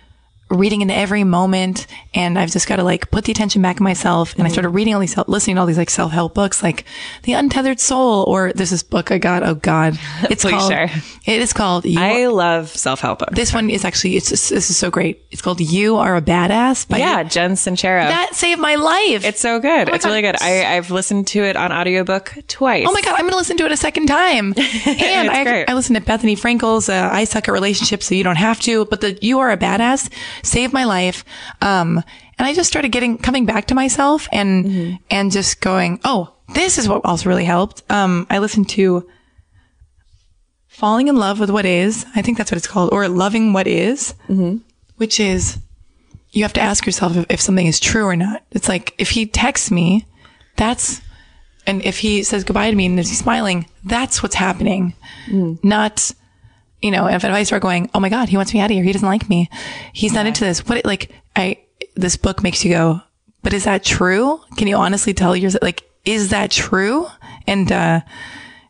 S5: reading into every moment and I've just got to like put the attention back in myself. And I started reading all these, listening to all these like self-help books, like The Untethered Soul, or there's this book I got. Oh God. (laughs) It's
S3: Please
S5: called,
S3: share.
S5: it is called, You
S3: I love self help books.
S5: this one is actually, it's just, this is so great. It's called You Are a Badass by
S3: yeah, Jen Sincero.
S5: that saved my life.
S3: it's so good.
S5: my
S3: it's
S5: God.
S3: really good. I, I've listened to it on audiobook twice.
S5: oh my God, I'm going to listen to it a second time. (laughs) And I,
S3: great.
S5: I listened to Bethenny Frankel's uh, I Suck at Relationships So You Don't Have to, but the You Are a Badass saved my life. Um, and I just started getting, coming back to myself and,
S3: Mm-hmm.
S5: and just going, oh, this is what also really helped. Um, I listened to Falling in Love with What Is. I think that's what it's called, or Loving What Is, which is you have to ask yourself if, if something is true or not. It's like if he texts me, that's, and if he says goodbye to me and is he smiling, that's what's happening. Not, you know, if I start going, oh my God, he wants me out of here. He doesn't like me. He's not into this. What, like, I, this book makes you go, but is that true? Can you honestly tell yourself, like, is that true? And, uh,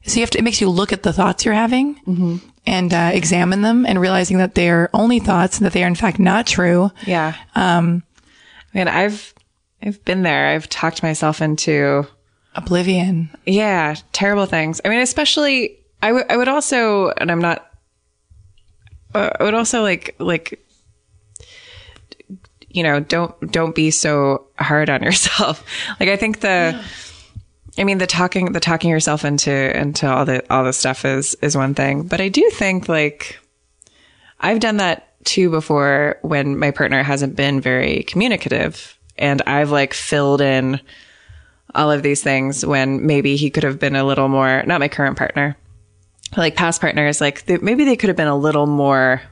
S5: so you have to, it makes you look at the thoughts you're having and, uh, examine them and realizing that they're only thoughts and that they are in fact not true.
S3: Yeah. Um, I mean, I've I've been there. I've talked myself into
S5: Oblivion.
S3: yeah terrible things. I mean, especially I would I would also, and I'm not. Uh, I would also like like. You know, don't don't be so hard on (laughs) yourself. like I think the. I mean, the talking, the talking yourself into into all the all the stuff is is one thing, but I do think like I've done that too before when my partner hasn't been very communicative, and I've like filled in all of these things when maybe he could have been a little more. Not my current partner, like past partners, like they, maybe they could have been a little more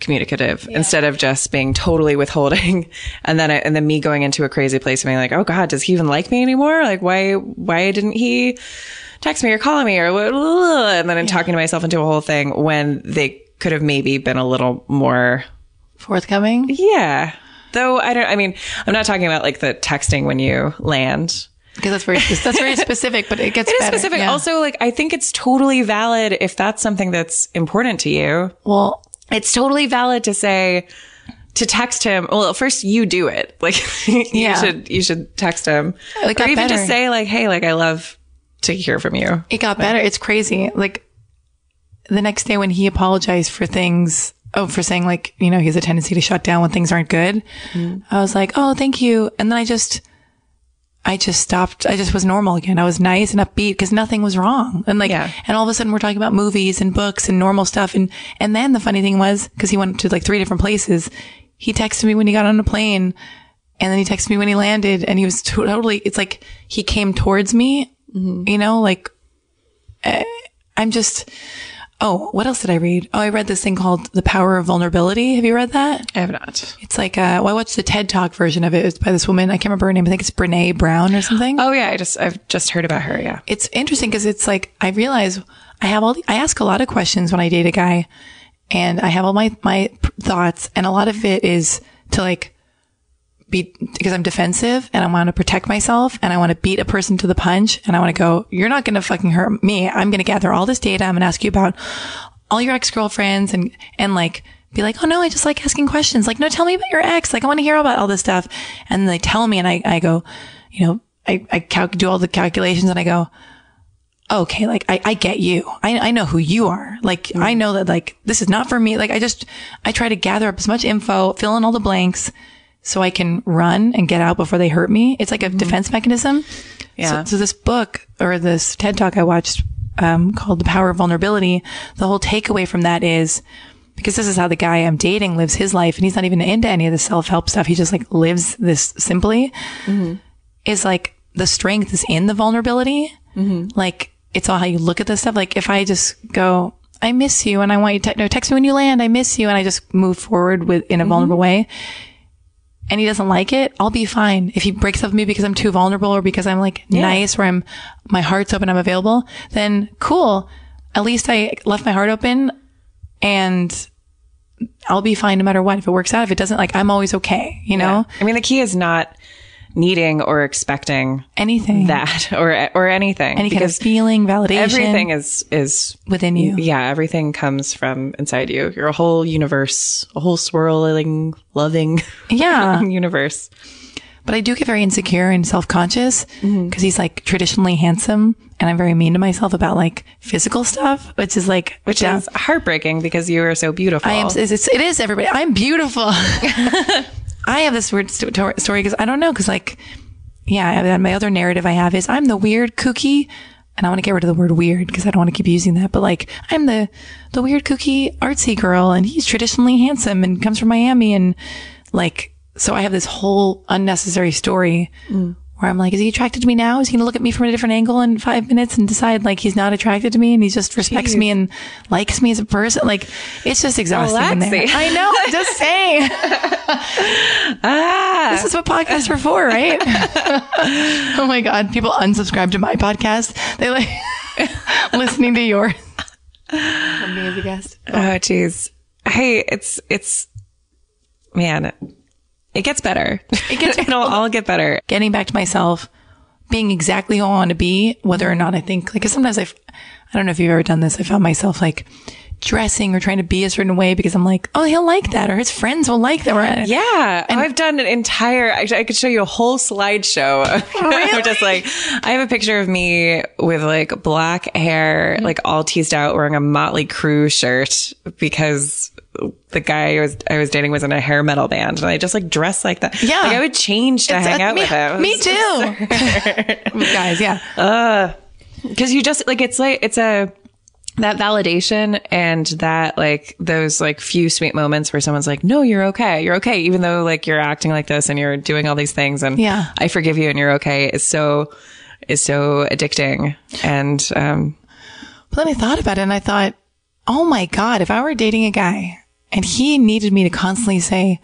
S3: communicative instead of just being totally withholding (laughs) and then I, and then me going into a crazy place and being like oh god does he even like me anymore? Like why why didn't he text me or call me or and then I'm talking to myself into a whole thing when they could have maybe been a little more
S5: Forthcoming.
S3: yeah. Though I don't I mean I'm not talking about like the texting when you land
S5: Because that's very, that's very (laughs) specific, but it gets
S3: it is
S5: better.
S3: specific
S5: Yeah.
S3: also like I think it's totally valid if that's something that's important to you
S5: well,
S3: it's totally valid to say to text him. Well, first you do it. (laughs) Like you
S5: Yeah.
S3: should you should text him,
S5: It
S3: or even just say like, "Hey, like I love to hear from you."
S5: it got better. It's crazy. Like the next day when he apologized for things, oh, for saying like, you know, he has a tendency to shut down when things aren't good. Mm-hmm. I was like, oh, thank you. And then I just, I just stopped. I just was normal again. I was nice and upbeat because nothing was wrong. And like,
S3: Yeah.
S5: and all of a sudden we're talking about movies and books and normal stuff. And, and then the funny thing was, cause he went to like three different places. He texted me when he got on a plane and then he texted me when he landed and he was to- totally, it's like he came towards me, you know, like eh, I'm just, oh, what else did I read? Oh, I read this thing called The Power of Vulnerability. Have you read that?
S3: I have not.
S5: It's like, uh, well, I watched the TED Talk version of it. It's by this woman. I can't remember her name. I think it's Brene Brown or something.
S3: Oh yeah, I just I've just heard about her. Yeah.
S5: It's interesting because it's like, I realize I have all the, I ask a lot of questions when I date a guy and I have all my, my thoughts and a lot of it is to like, be because I'm defensive and I want to protect myself and I want to beat a person to the punch and I want to go, you're not going to fucking hurt me. I'm going to gather all this data. I'm going to ask you about all your ex-girlfriends and, and like be like, oh no, I just like asking questions. Like, no, tell me about your ex. Like, I want to hear about all this stuff. And they tell me and I, I go, you know, I, I cal- do all the calculations and I go, okay, like I, I get you. I, I know who you are. Like I mm. know that like this is not for me. Like I just, I try to gather up as much info, fill in all the blanks so I can run and get out before they hurt me. It's like a mm-hmm. defense mechanism.
S3: Yeah.
S5: So, so this book or this TED talk I watched, um, called The Power of Vulnerability, the whole takeaway from that is, because this is how the guy I'm dating lives his life and he's not even into any of the self-help stuff. He just like lives this simply mm-hmm. is like the strength is in the vulnerability. Mm-hmm. Like it's all how you look at this stuff. Like if I just go, I miss you and I want you to no, text me when you land. I miss you. And I just move forward with in a vulnerable way and he doesn't like it, I'll be fine. If he breaks up with me because I'm too vulnerable or because I'm like nice or I'm, my heart's open, I'm available, then cool. At least I left my heart open and I'll be fine no matter what. If it works out, if it doesn't, like I'm always okay. You know,
S3: I mean, the key is not needing or expecting
S5: anything
S3: that (laughs) or or anything.
S5: any kind of
S3: because
S5: feeling, validation,
S3: everything is is
S5: within you.
S3: yeah, everything comes from inside you. You're a whole universe, a whole swirling, loving (laughs)
S5: Yeah.
S3: universe.
S5: But I do get very insecure and self conscious because
S3: Mm-hmm.
S5: he's like traditionally handsome, and I'm very mean to myself about like physical stuff, which is like
S3: Which
S5: down-
S3: is heartbreaking because you are so beautiful.
S5: I am. It's, it's, it is everybody. I'm beautiful. (laughs) I have this weird to- story because I don't know because like, yeah, my other narrative I have is I'm the weird kooky, and I want to get rid of the word weird because I don't want to keep using that. But like, I'm the the weird kooky artsy girl, and he's traditionally handsome and comes from Miami, and like, so I have this whole unnecessary story. Mm. Where I'm like, is he attracted to me now? Is he going to look at me from a different angle in five minutes and decide like he's not attracted to me and he just respects me and likes me as a person? Like, it's just exhausting. I know. I'm just saying. (laughs)
S3: ah,
S5: This is what podcasts are for, right? (laughs) oh my God. People unsubscribe to my podcast. They like (laughs) listening to yours. From me as a guest.
S3: oh jeez. Hey, it's it's man, it gets better. It
S5: gets- (laughs)
S3: It'll all get better.
S5: Getting back to myself, being exactly who I want to be, whether or not I think, like, 'cause sometimes I've, I don't know if you've ever done this. I found myself like dressing or trying to be a certain way because I'm like, oh, he'll like that or his friends will like that. Or,
S3: Yeah, I've done an entire. I, I could show you a whole slideshow. (laughs) I'm just like, I have a picture of me with like black hair,
S5: Mm-hmm.
S3: like all teased out, wearing a Motley Crue shirt because the guy I was I was dating was in a hair metal band, and I just like dressed like that.
S5: Yeah.
S3: like I would change to
S5: It's-
S3: hang
S5: uh,
S3: out
S5: me,
S3: with him.
S5: Me too. (laughs) (laughs) Guys, yeah.
S3: because you just like it's like it's a that validation and that like those like few sweet moments where someone's like no you're okay you're okay even though like you're acting like this and you're doing all these things and
S5: Yeah.
S3: i forgive you and you're okay is so is so addicting and um
S5: But then I thought about it and I thought, oh my God, if I were dating a guy and he needed me to constantly say,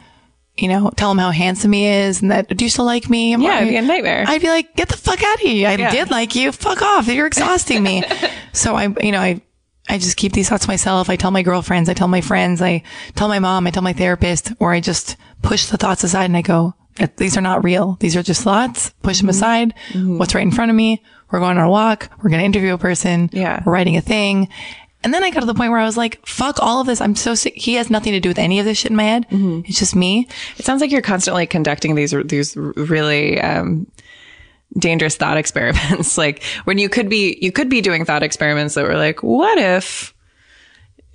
S5: you know, tell him how handsome he is and that, do you still like me? I'm
S3: Yeah,
S5: like-
S3: it'd be a nightmare.
S5: I'd be like, get the fuck out of here. I
S3: Yeah.
S5: did like you. Fuck off. You're exhausting me. (laughs) so I, you know, I, I just keep these thoughts to myself. I tell my girlfriends, I tell my friends, I tell my mom, I tell my therapist, or I just push the thoughts aside and I go, these are not real. These are just thoughts. Push
S3: Mm-hmm.
S5: them aside. What's right in front of me? We're going on a walk. We're going to interview a person.
S3: Yeah.
S5: We're writing a thing. And then I got to the point where I was like, fuck all of this. I'm so sick. He has nothing to do with any of this shit in my head.
S3: Mm-hmm.
S5: It's just me.
S3: it sounds like you're constantly conducting these these really um dangerous thought experiments (laughs) like when you could be you could be doing thought experiments that were like what if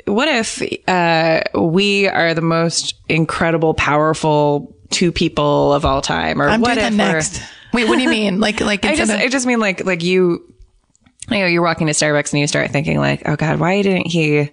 S3: what if uh, we are the most incredible, powerful two people of all time? Or
S5: I'm
S3: what if
S5: next. Wait, what do you mean? Like, like, (laughs)
S3: I just, I just mean like, like you, you know, you're walking to Starbucks and you start thinking like, oh God, why didn't he?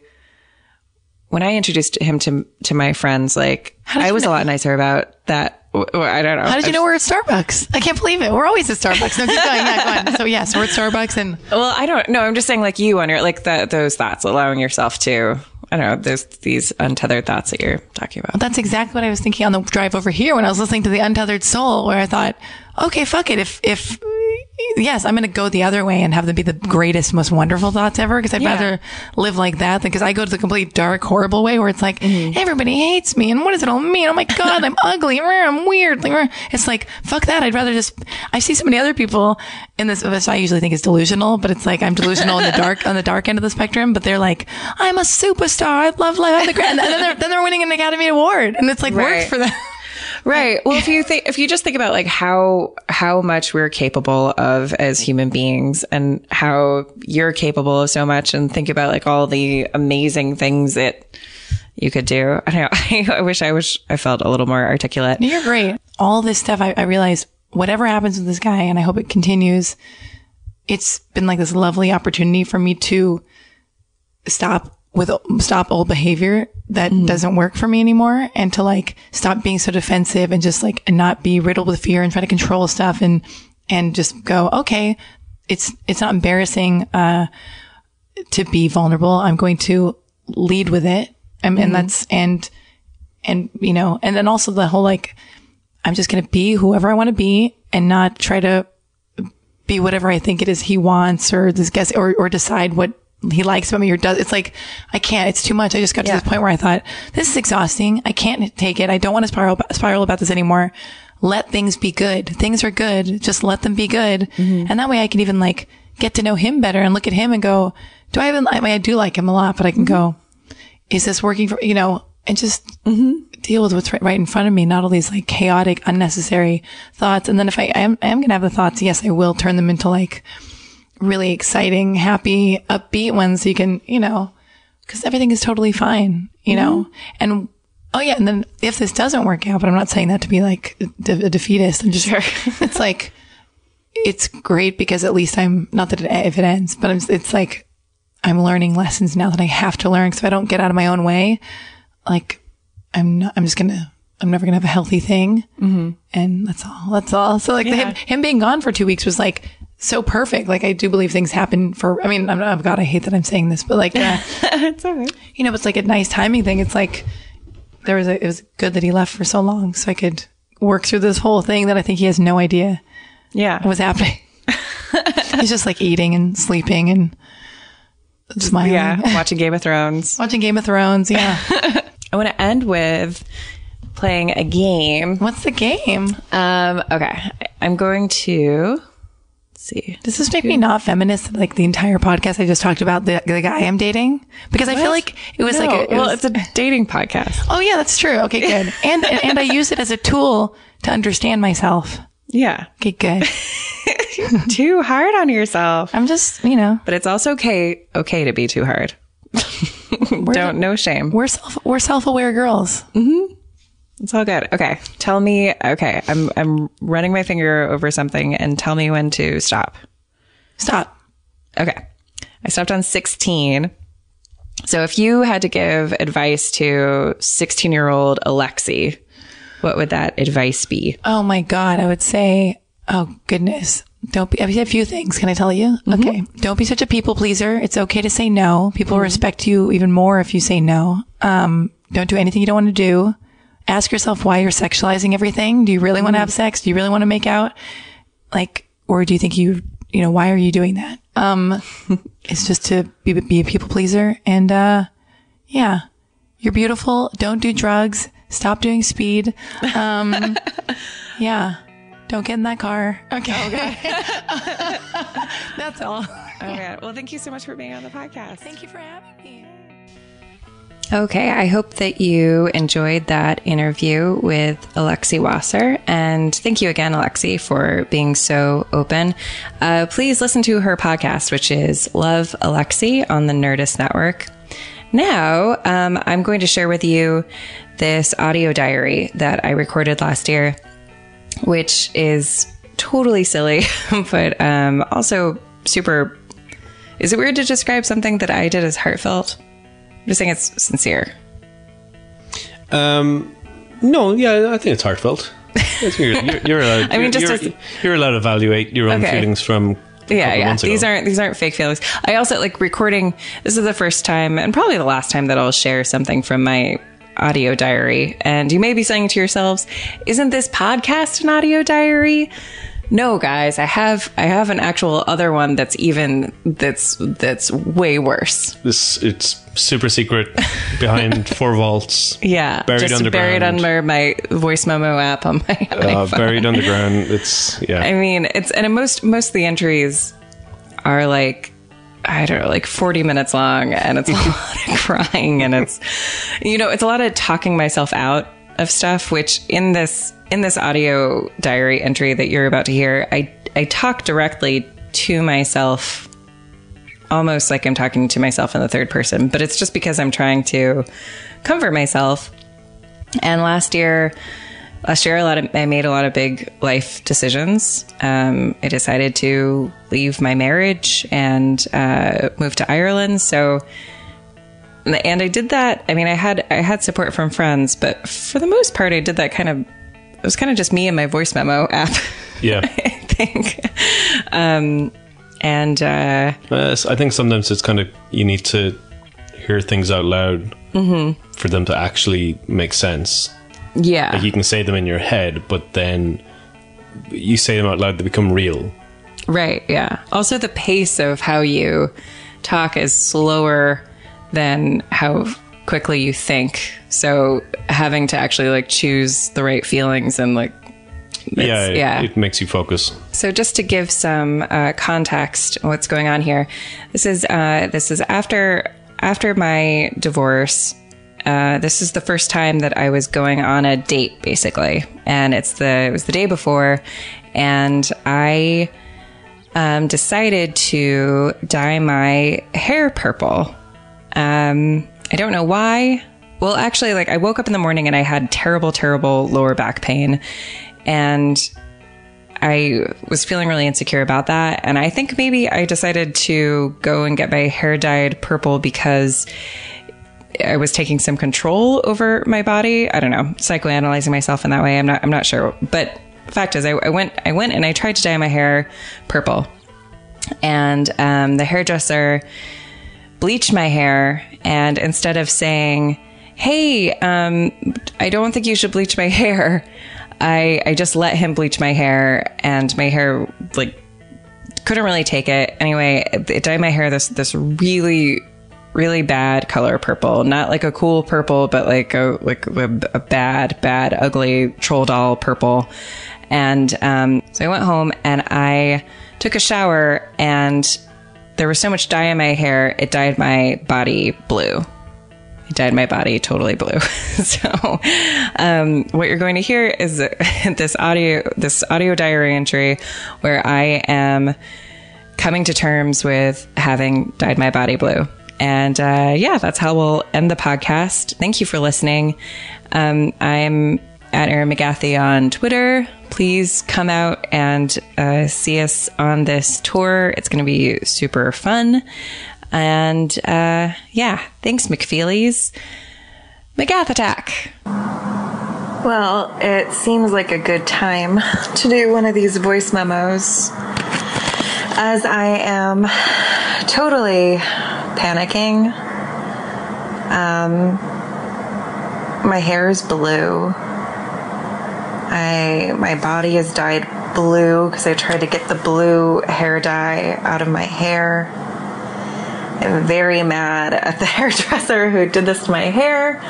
S3: When I introduced him to to my friends, like I was
S5: know-
S3: a lot nicer about that. I don't know.
S5: How did you know we're at Starbucks? I can't believe it. We're always at Starbucks. No, keep going. Yeah, go on. So yes, we're at Starbucks and
S3: Well, I don't know. I'm just saying, like you on your like the, those thoughts, allowing yourself to, I don't know, those these untethered thoughts that you're talking about.
S5: that's exactly what I was thinking on the drive over here when I was listening to the Untethered Soul, where I thought, okay, fuck it. If, if, yes, I'm going to go the other way and have them be the greatest, most wonderful thoughts ever. Cause I'd
S3: Yeah.
S5: rather live like that than because I go to the complete dark, horrible way where it's like, mm-hmm. everybody hates me. And what does it all mean? Oh my God, I'm (laughs) ugly. I'm weird. It's like, fuck that. I'd rather just, I see so many other people in this, which I usually think is delusional, but it's like I'm delusional in the dark, on the dark end of the spectrum, but they're like, I'm a superstar. I love life. I'm the grand. And then they're, then they're winning an Academy Award. And it's like
S3: Right.
S5: worked for them. (laughs)
S3: Right. (laughs) Well, if you think, if you just think about like how, how much we're capable of as human beings and how you're capable of so much and think about like all the amazing things that you could do. I don't know. (laughs) I, wish I wish I felt a little more articulate.
S5: You're great. All this stuff, I, I realize whatever happens with this guy, and I hope it continues, it's been like this lovely opportunity for me to stop with stop old behavior that mm-hmm. doesn't work for me anymore and to like stop being so defensive and just like not be riddled with fear and try to control stuff and and just go okay it's it's not embarrassing uh to be vulnerable. I'm going to lead with it. Um, and, and that's and and you know and then also the whole like i'm just going to be whoever i want to be and not try to be whatever i think it is he wants or this guess or, or decide what he likes me or does. It's like, I can't, it's too much. I just got to this point where I thought, this is exhausting. I can't take it. I don't want to spiral, spiral about this anymore. Let things be good. Things are good. Just let them be good. Mm-hmm. And that way I can even like get to know him better and look at him and go, do I even, I mean, I do like him a lot, but I can mm-hmm. go, is this working for, you know, and just mm-hmm. deal with what's right, right in front of me, not all these like chaotic, unnecessary thoughts. And then if I am, I am going to have the thoughts, yes, I will turn them into like really exciting, happy, upbeat ones. So you can, you know, cause everything is totally fine, you know, and Oh yeah, and then if this doesn't work out, but I'm not saying that to be like de- a defeatist. I'm just, (laughs) it's like, it's great because at least I'm not that it, if it ends, but I'm, it's like I'm learning lessons now that I have to learn. So if I don't get out of my own way, like I'm not, I'm just gonna, I'm never gonna have a healthy thing. Mm-hmm. And that's all, that's all. So like him, him being gone for two weeks was like so perfect. Like I do believe things happen for, I mean, I'm not, oh God, I hate that I'm saying this, but like, uh, (laughs)
S3: it's all right.
S5: you know, it's like a nice timing thing. It's like there was a, it was good that he left for so long so I could work through this whole thing that I think he has no idea
S3: Yeah.
S5: was happening. (laughs) He's just like eating and sleeping and smiling.
S3: Yeah. Watching Game of Thrones.
S5: Watching Game of Thrones. Yeah. (laughs)
S3: I want to end with playing a game.
S5: What's the game?
S3: Um, okay. I'm going to see.
S5: Does this make me not feminist? Like the entire podcast I just talked about the, the guy I'm dating? Because I feel like it was like, a, it
S3: well,
S5: was-
S3: it's a dating podcast.
S5: oh yeah, that's true. Okay, good. And, and I use it as a tool to understand myself.
S3: Yeah.
S5: Okay, good. (laughs)
S3: Too hard on yourself.
S5: I'm just, you know,
S3: But it's also okay okay to be too hard. (laughs) Don't no shame.
S5: we're self, we're self-aware girls. Mm-hmm.
S3: It's all good. Okay. Tell me okay, I'm I'm running my finger over something and tell me when to stop.
S5: Stop.
S3: Okay. I stopped on 16. So if you had to give advice to 16 year old Alexi, what would that advice be?
S5: Oh my God. I would say, oh goodness. Don't be, I have a few things. Can I tell you? Okay. Don't be such a people pleaser. It's okay to say no. People respect you even more if you say no. Um, don't do anything you don't want to do. Ask yourself why you're sexualizing everything. Do you really want to have sex? Do you really want to make out? Like, or do you think you, you know, why are you doing that? Um, (laughs) it's just to be, be a people pleaser. And, uh, yeah, you're beautiful. Don't do drugs. Stop doing speed. Um, (laughs) yeah. Don't get in that car. Okay. (laughs) That's all.
S3: Okay. Well, thank you so much for being on the podcast.
S5: Thank you for having me.
S3: Okay, I hope that you enjoyed that interview with Alexi Wasser. And thank you again, Alexi, for being so open. Uh, please listen to her podcast, which is Love Alexi on the Nerdist Network. Now, um, I'm going to share with you this audio diary that I recorded last year, which is totally silly, (laughs) but um, also super. Is it weird to describe something that I did as heartfelt? I'm just saying it's sincere.
S4: Um, no, yeah, I think it's heartfelt. You're, you're, you're allowed. (laughs)
S3: I mean,
S4: you're,
S3: just
S4: you're, you're allowed to evaluate your own
S3: Okay.
S4: feelings from.
S3: Yeah, yeah.
S4: ago.
S3: These aren't these aren't fake feelings. I also like recording. This is the first time, and probably the last time that I'll share something from my audio diary. And you may be saying to yourselves, "Isn't this podcast an audio diary?" No, guys, I have I have an actual other one that's even that's that's way worse.
S4: This it's super secret behind (laughs) four vaults.
S3: Yeah,
S4: Buried underground.
S3: buried under my voice memo app on my.
S4: Uh, buried (laughs) underground. It's yeah.
S3: I mean, it's and most most of the entries are like I don't know, like 40 minutes long and it's a lot of (laughs) crying and it's you know, it's a lot of talking myself out of stuff which in this in this audio diary entry that you're about to hear, I I talk directly to myself almost like I'm talking to myself in the third person, but it's just because I'm trying to comfort myself. And last year, last year, a lot of I made a lot of big life decisions. Um, I decided to leave my marriage and uh, move to Ireland. So, and I did that. I mean, I had I had support from friends, but for the most part, I did that kind of. It was kind of just me and my voice memo app.
S4: yeah. (laughs)
S3: I think. Um, and uh,
S4: Uh, I think sometimes it's kind of you need to hear things out loud
S3: Mm-hmm.
S4: for them to actually make sense.
S3: yeah,
S4: Like you can say them in your head, but then you say them out loud, they become real.
S3: Right, yeah. Also the pace of how you talk is slower than how quickly you think. So having to actually like choose the right feelings and like
S4: yeah, it-
S3: yeah.
S4: It, makes you focus.
S3: So just to give some uh, context, what's going on here? This is uh, this is after after my divorce. Uh, this is the first time that I was going on a date, basically, and it's the it was the day before, and I um, decided to dye my hair purple. Um, I don't know why. Well, actually, like I woke up in the morning and I had terrible, terrible lower back pain, and I was feeling really insecure about that. And I think maybe I decided to go and get my hair dyed purple because I was taking some control over my body. I don't know, psychoanalyzing myself in that way. I'm not, I'm not sure. But fact is, I, I went, I went and I tried to dye my hair purple. And um, the hairdresser bleached my hair. And instead of saying, Hey, um, I don't think you should bleach my (laughs) hair, I, I just let him bleach my hair and my hair like couldn't really take it. Anyway, it, it dyed my hair this this really really bad color purple, not like a cool purple, but like a like a, a bad bad ugly troll doll purple. And um, so I went home and I took a shower and there was so much dye in my hair, it dyed my body blue. It dyed my body totally blue. (laughs) so, um, what you're going to hear is (laughs) this audio, this audio diary entry where I am coming to terms with having dyed my body blue. And uh, yeah, that's how we'll end the podcast. Thank you for listening. Um, I'm at Erin McGathy on Twitter. Please come out and uh, see us on this tour. It's going to be super fun. And uh, yeah, thanks, McFeely's. McGath Attack. Well, it seems like a good time to do one of these voice memos as I am totally panicking. Um, my hair is blue. I my body is dyed blue because I tried to get the blue hair dye out of my hair. I'm very mad at the (laughs) hairdresser who did this to my hair.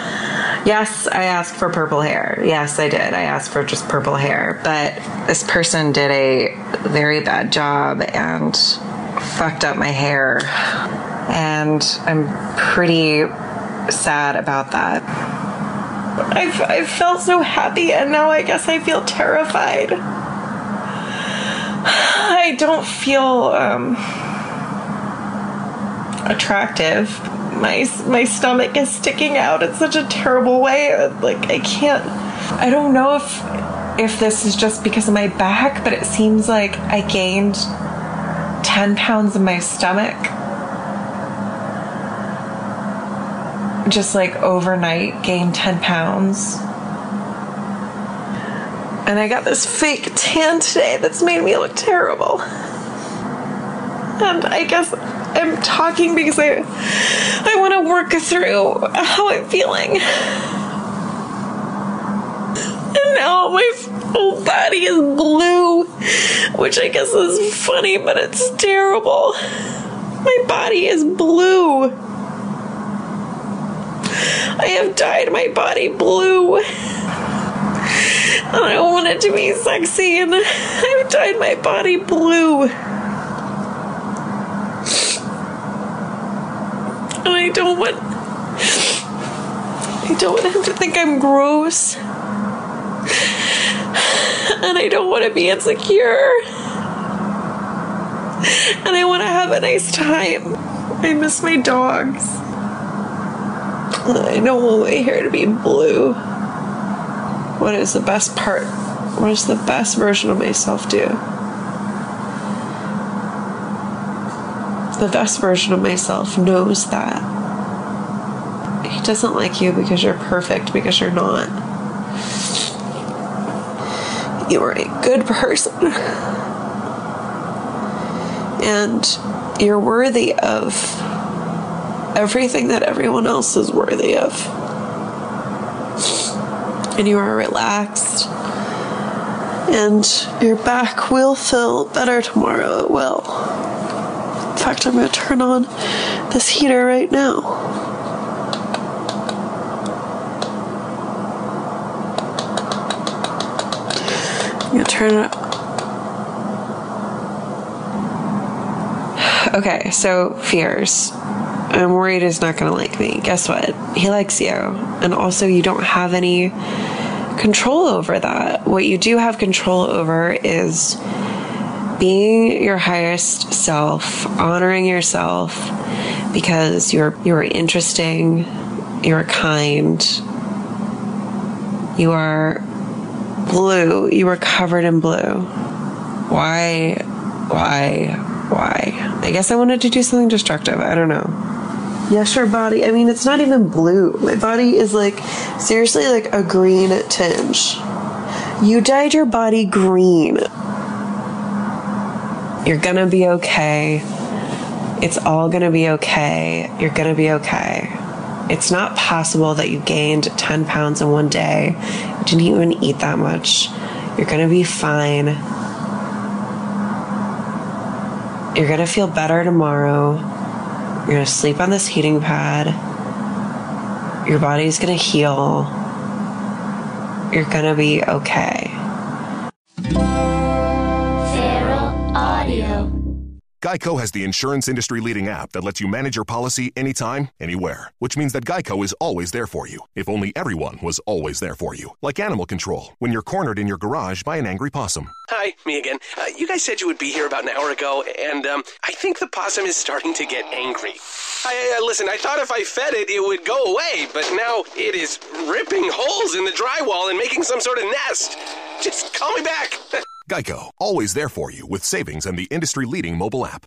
S3: Yes, I asked for purple hair. Yes, I did. I asked for just purple hair. But this person did a very bad job and fucked up my hair. And I'm pretty sad about that. I've, I've felt so happy and now I guess I feel terrified. (sighs) I don't feel um, attractive. My my stomach is sticking out in such a terrible way. Like I can't. I don't know if if this is just because of my back, but it seems like I gained ten pounds in my stomach. Just like overnight, gained ten pounds. And I got this fake tan today that's made me look terrible. And I guess I'm talking because I I want to work through how I'm feeling. And now my whole body is blue, which I guess is funny, but it's terrible. My body is blue. I have dyed my body blue. And I want it to be sexy, and I've dyed my body blue. And I don't want. I don't want him to think I'm gross. And I don't want to be insecure. And I want to have a nice time. I miss my dogs. (laughs) I don't want my hair to be blue. What is the best part? What does the best version of myself do? The best version of myself knows that. He doesn't like you because you're perfect, because you're not. You are a good person. (laughs) And you're worthy of everything that everyone else is worthy of. And you are relaxed. And your back will feel better tomorrow. It will.
S6: In fact, I'm going to turn on this heater right now. I'm going to turn it Okay, so fears. I'm worried he's not going to like me. Guess what? He likes you. And also, you don't have any control over that. What you do have control over is being your highest self, honoring yourself because you're you're interesting, you're kind, you are blue, you are covered in blue. Why why why? I guess I wanted to do something destructive. I don't know. Yes, your body. I mean, it's not even blue. My body is like seriously like a green tinge. You dyed your body green. You're gonna be okay. It's all gonna be okay. You're gonna be okay. It's not possible that you gained 10 pounds in one day. You didn't even eat that much. You're gonna be fine. You're gonna feel better tomorrow. You're gonna sleep on this heating pad. Your body's gonna heal. You're gonna be okay.
S7: Geico has the insurance industry leading app that lets you manage your policy anytime, anywhere, which means that Geico is always there for you. If only everyone was always there for you. Like animal control, when you're cornered in your garage by an angry possum.
S8: Hi, me again. Uh, you guys said you would be here about an hour ago, and um, I think the possum is starting to get angry. I, uh, listen, I thought if I fed it, it would go away, but now it is ripping holes in the drywall and making some sort of nest. Just call me back. (laughs)
S7: Geico, always there for you with savings and the industry leading mobile app.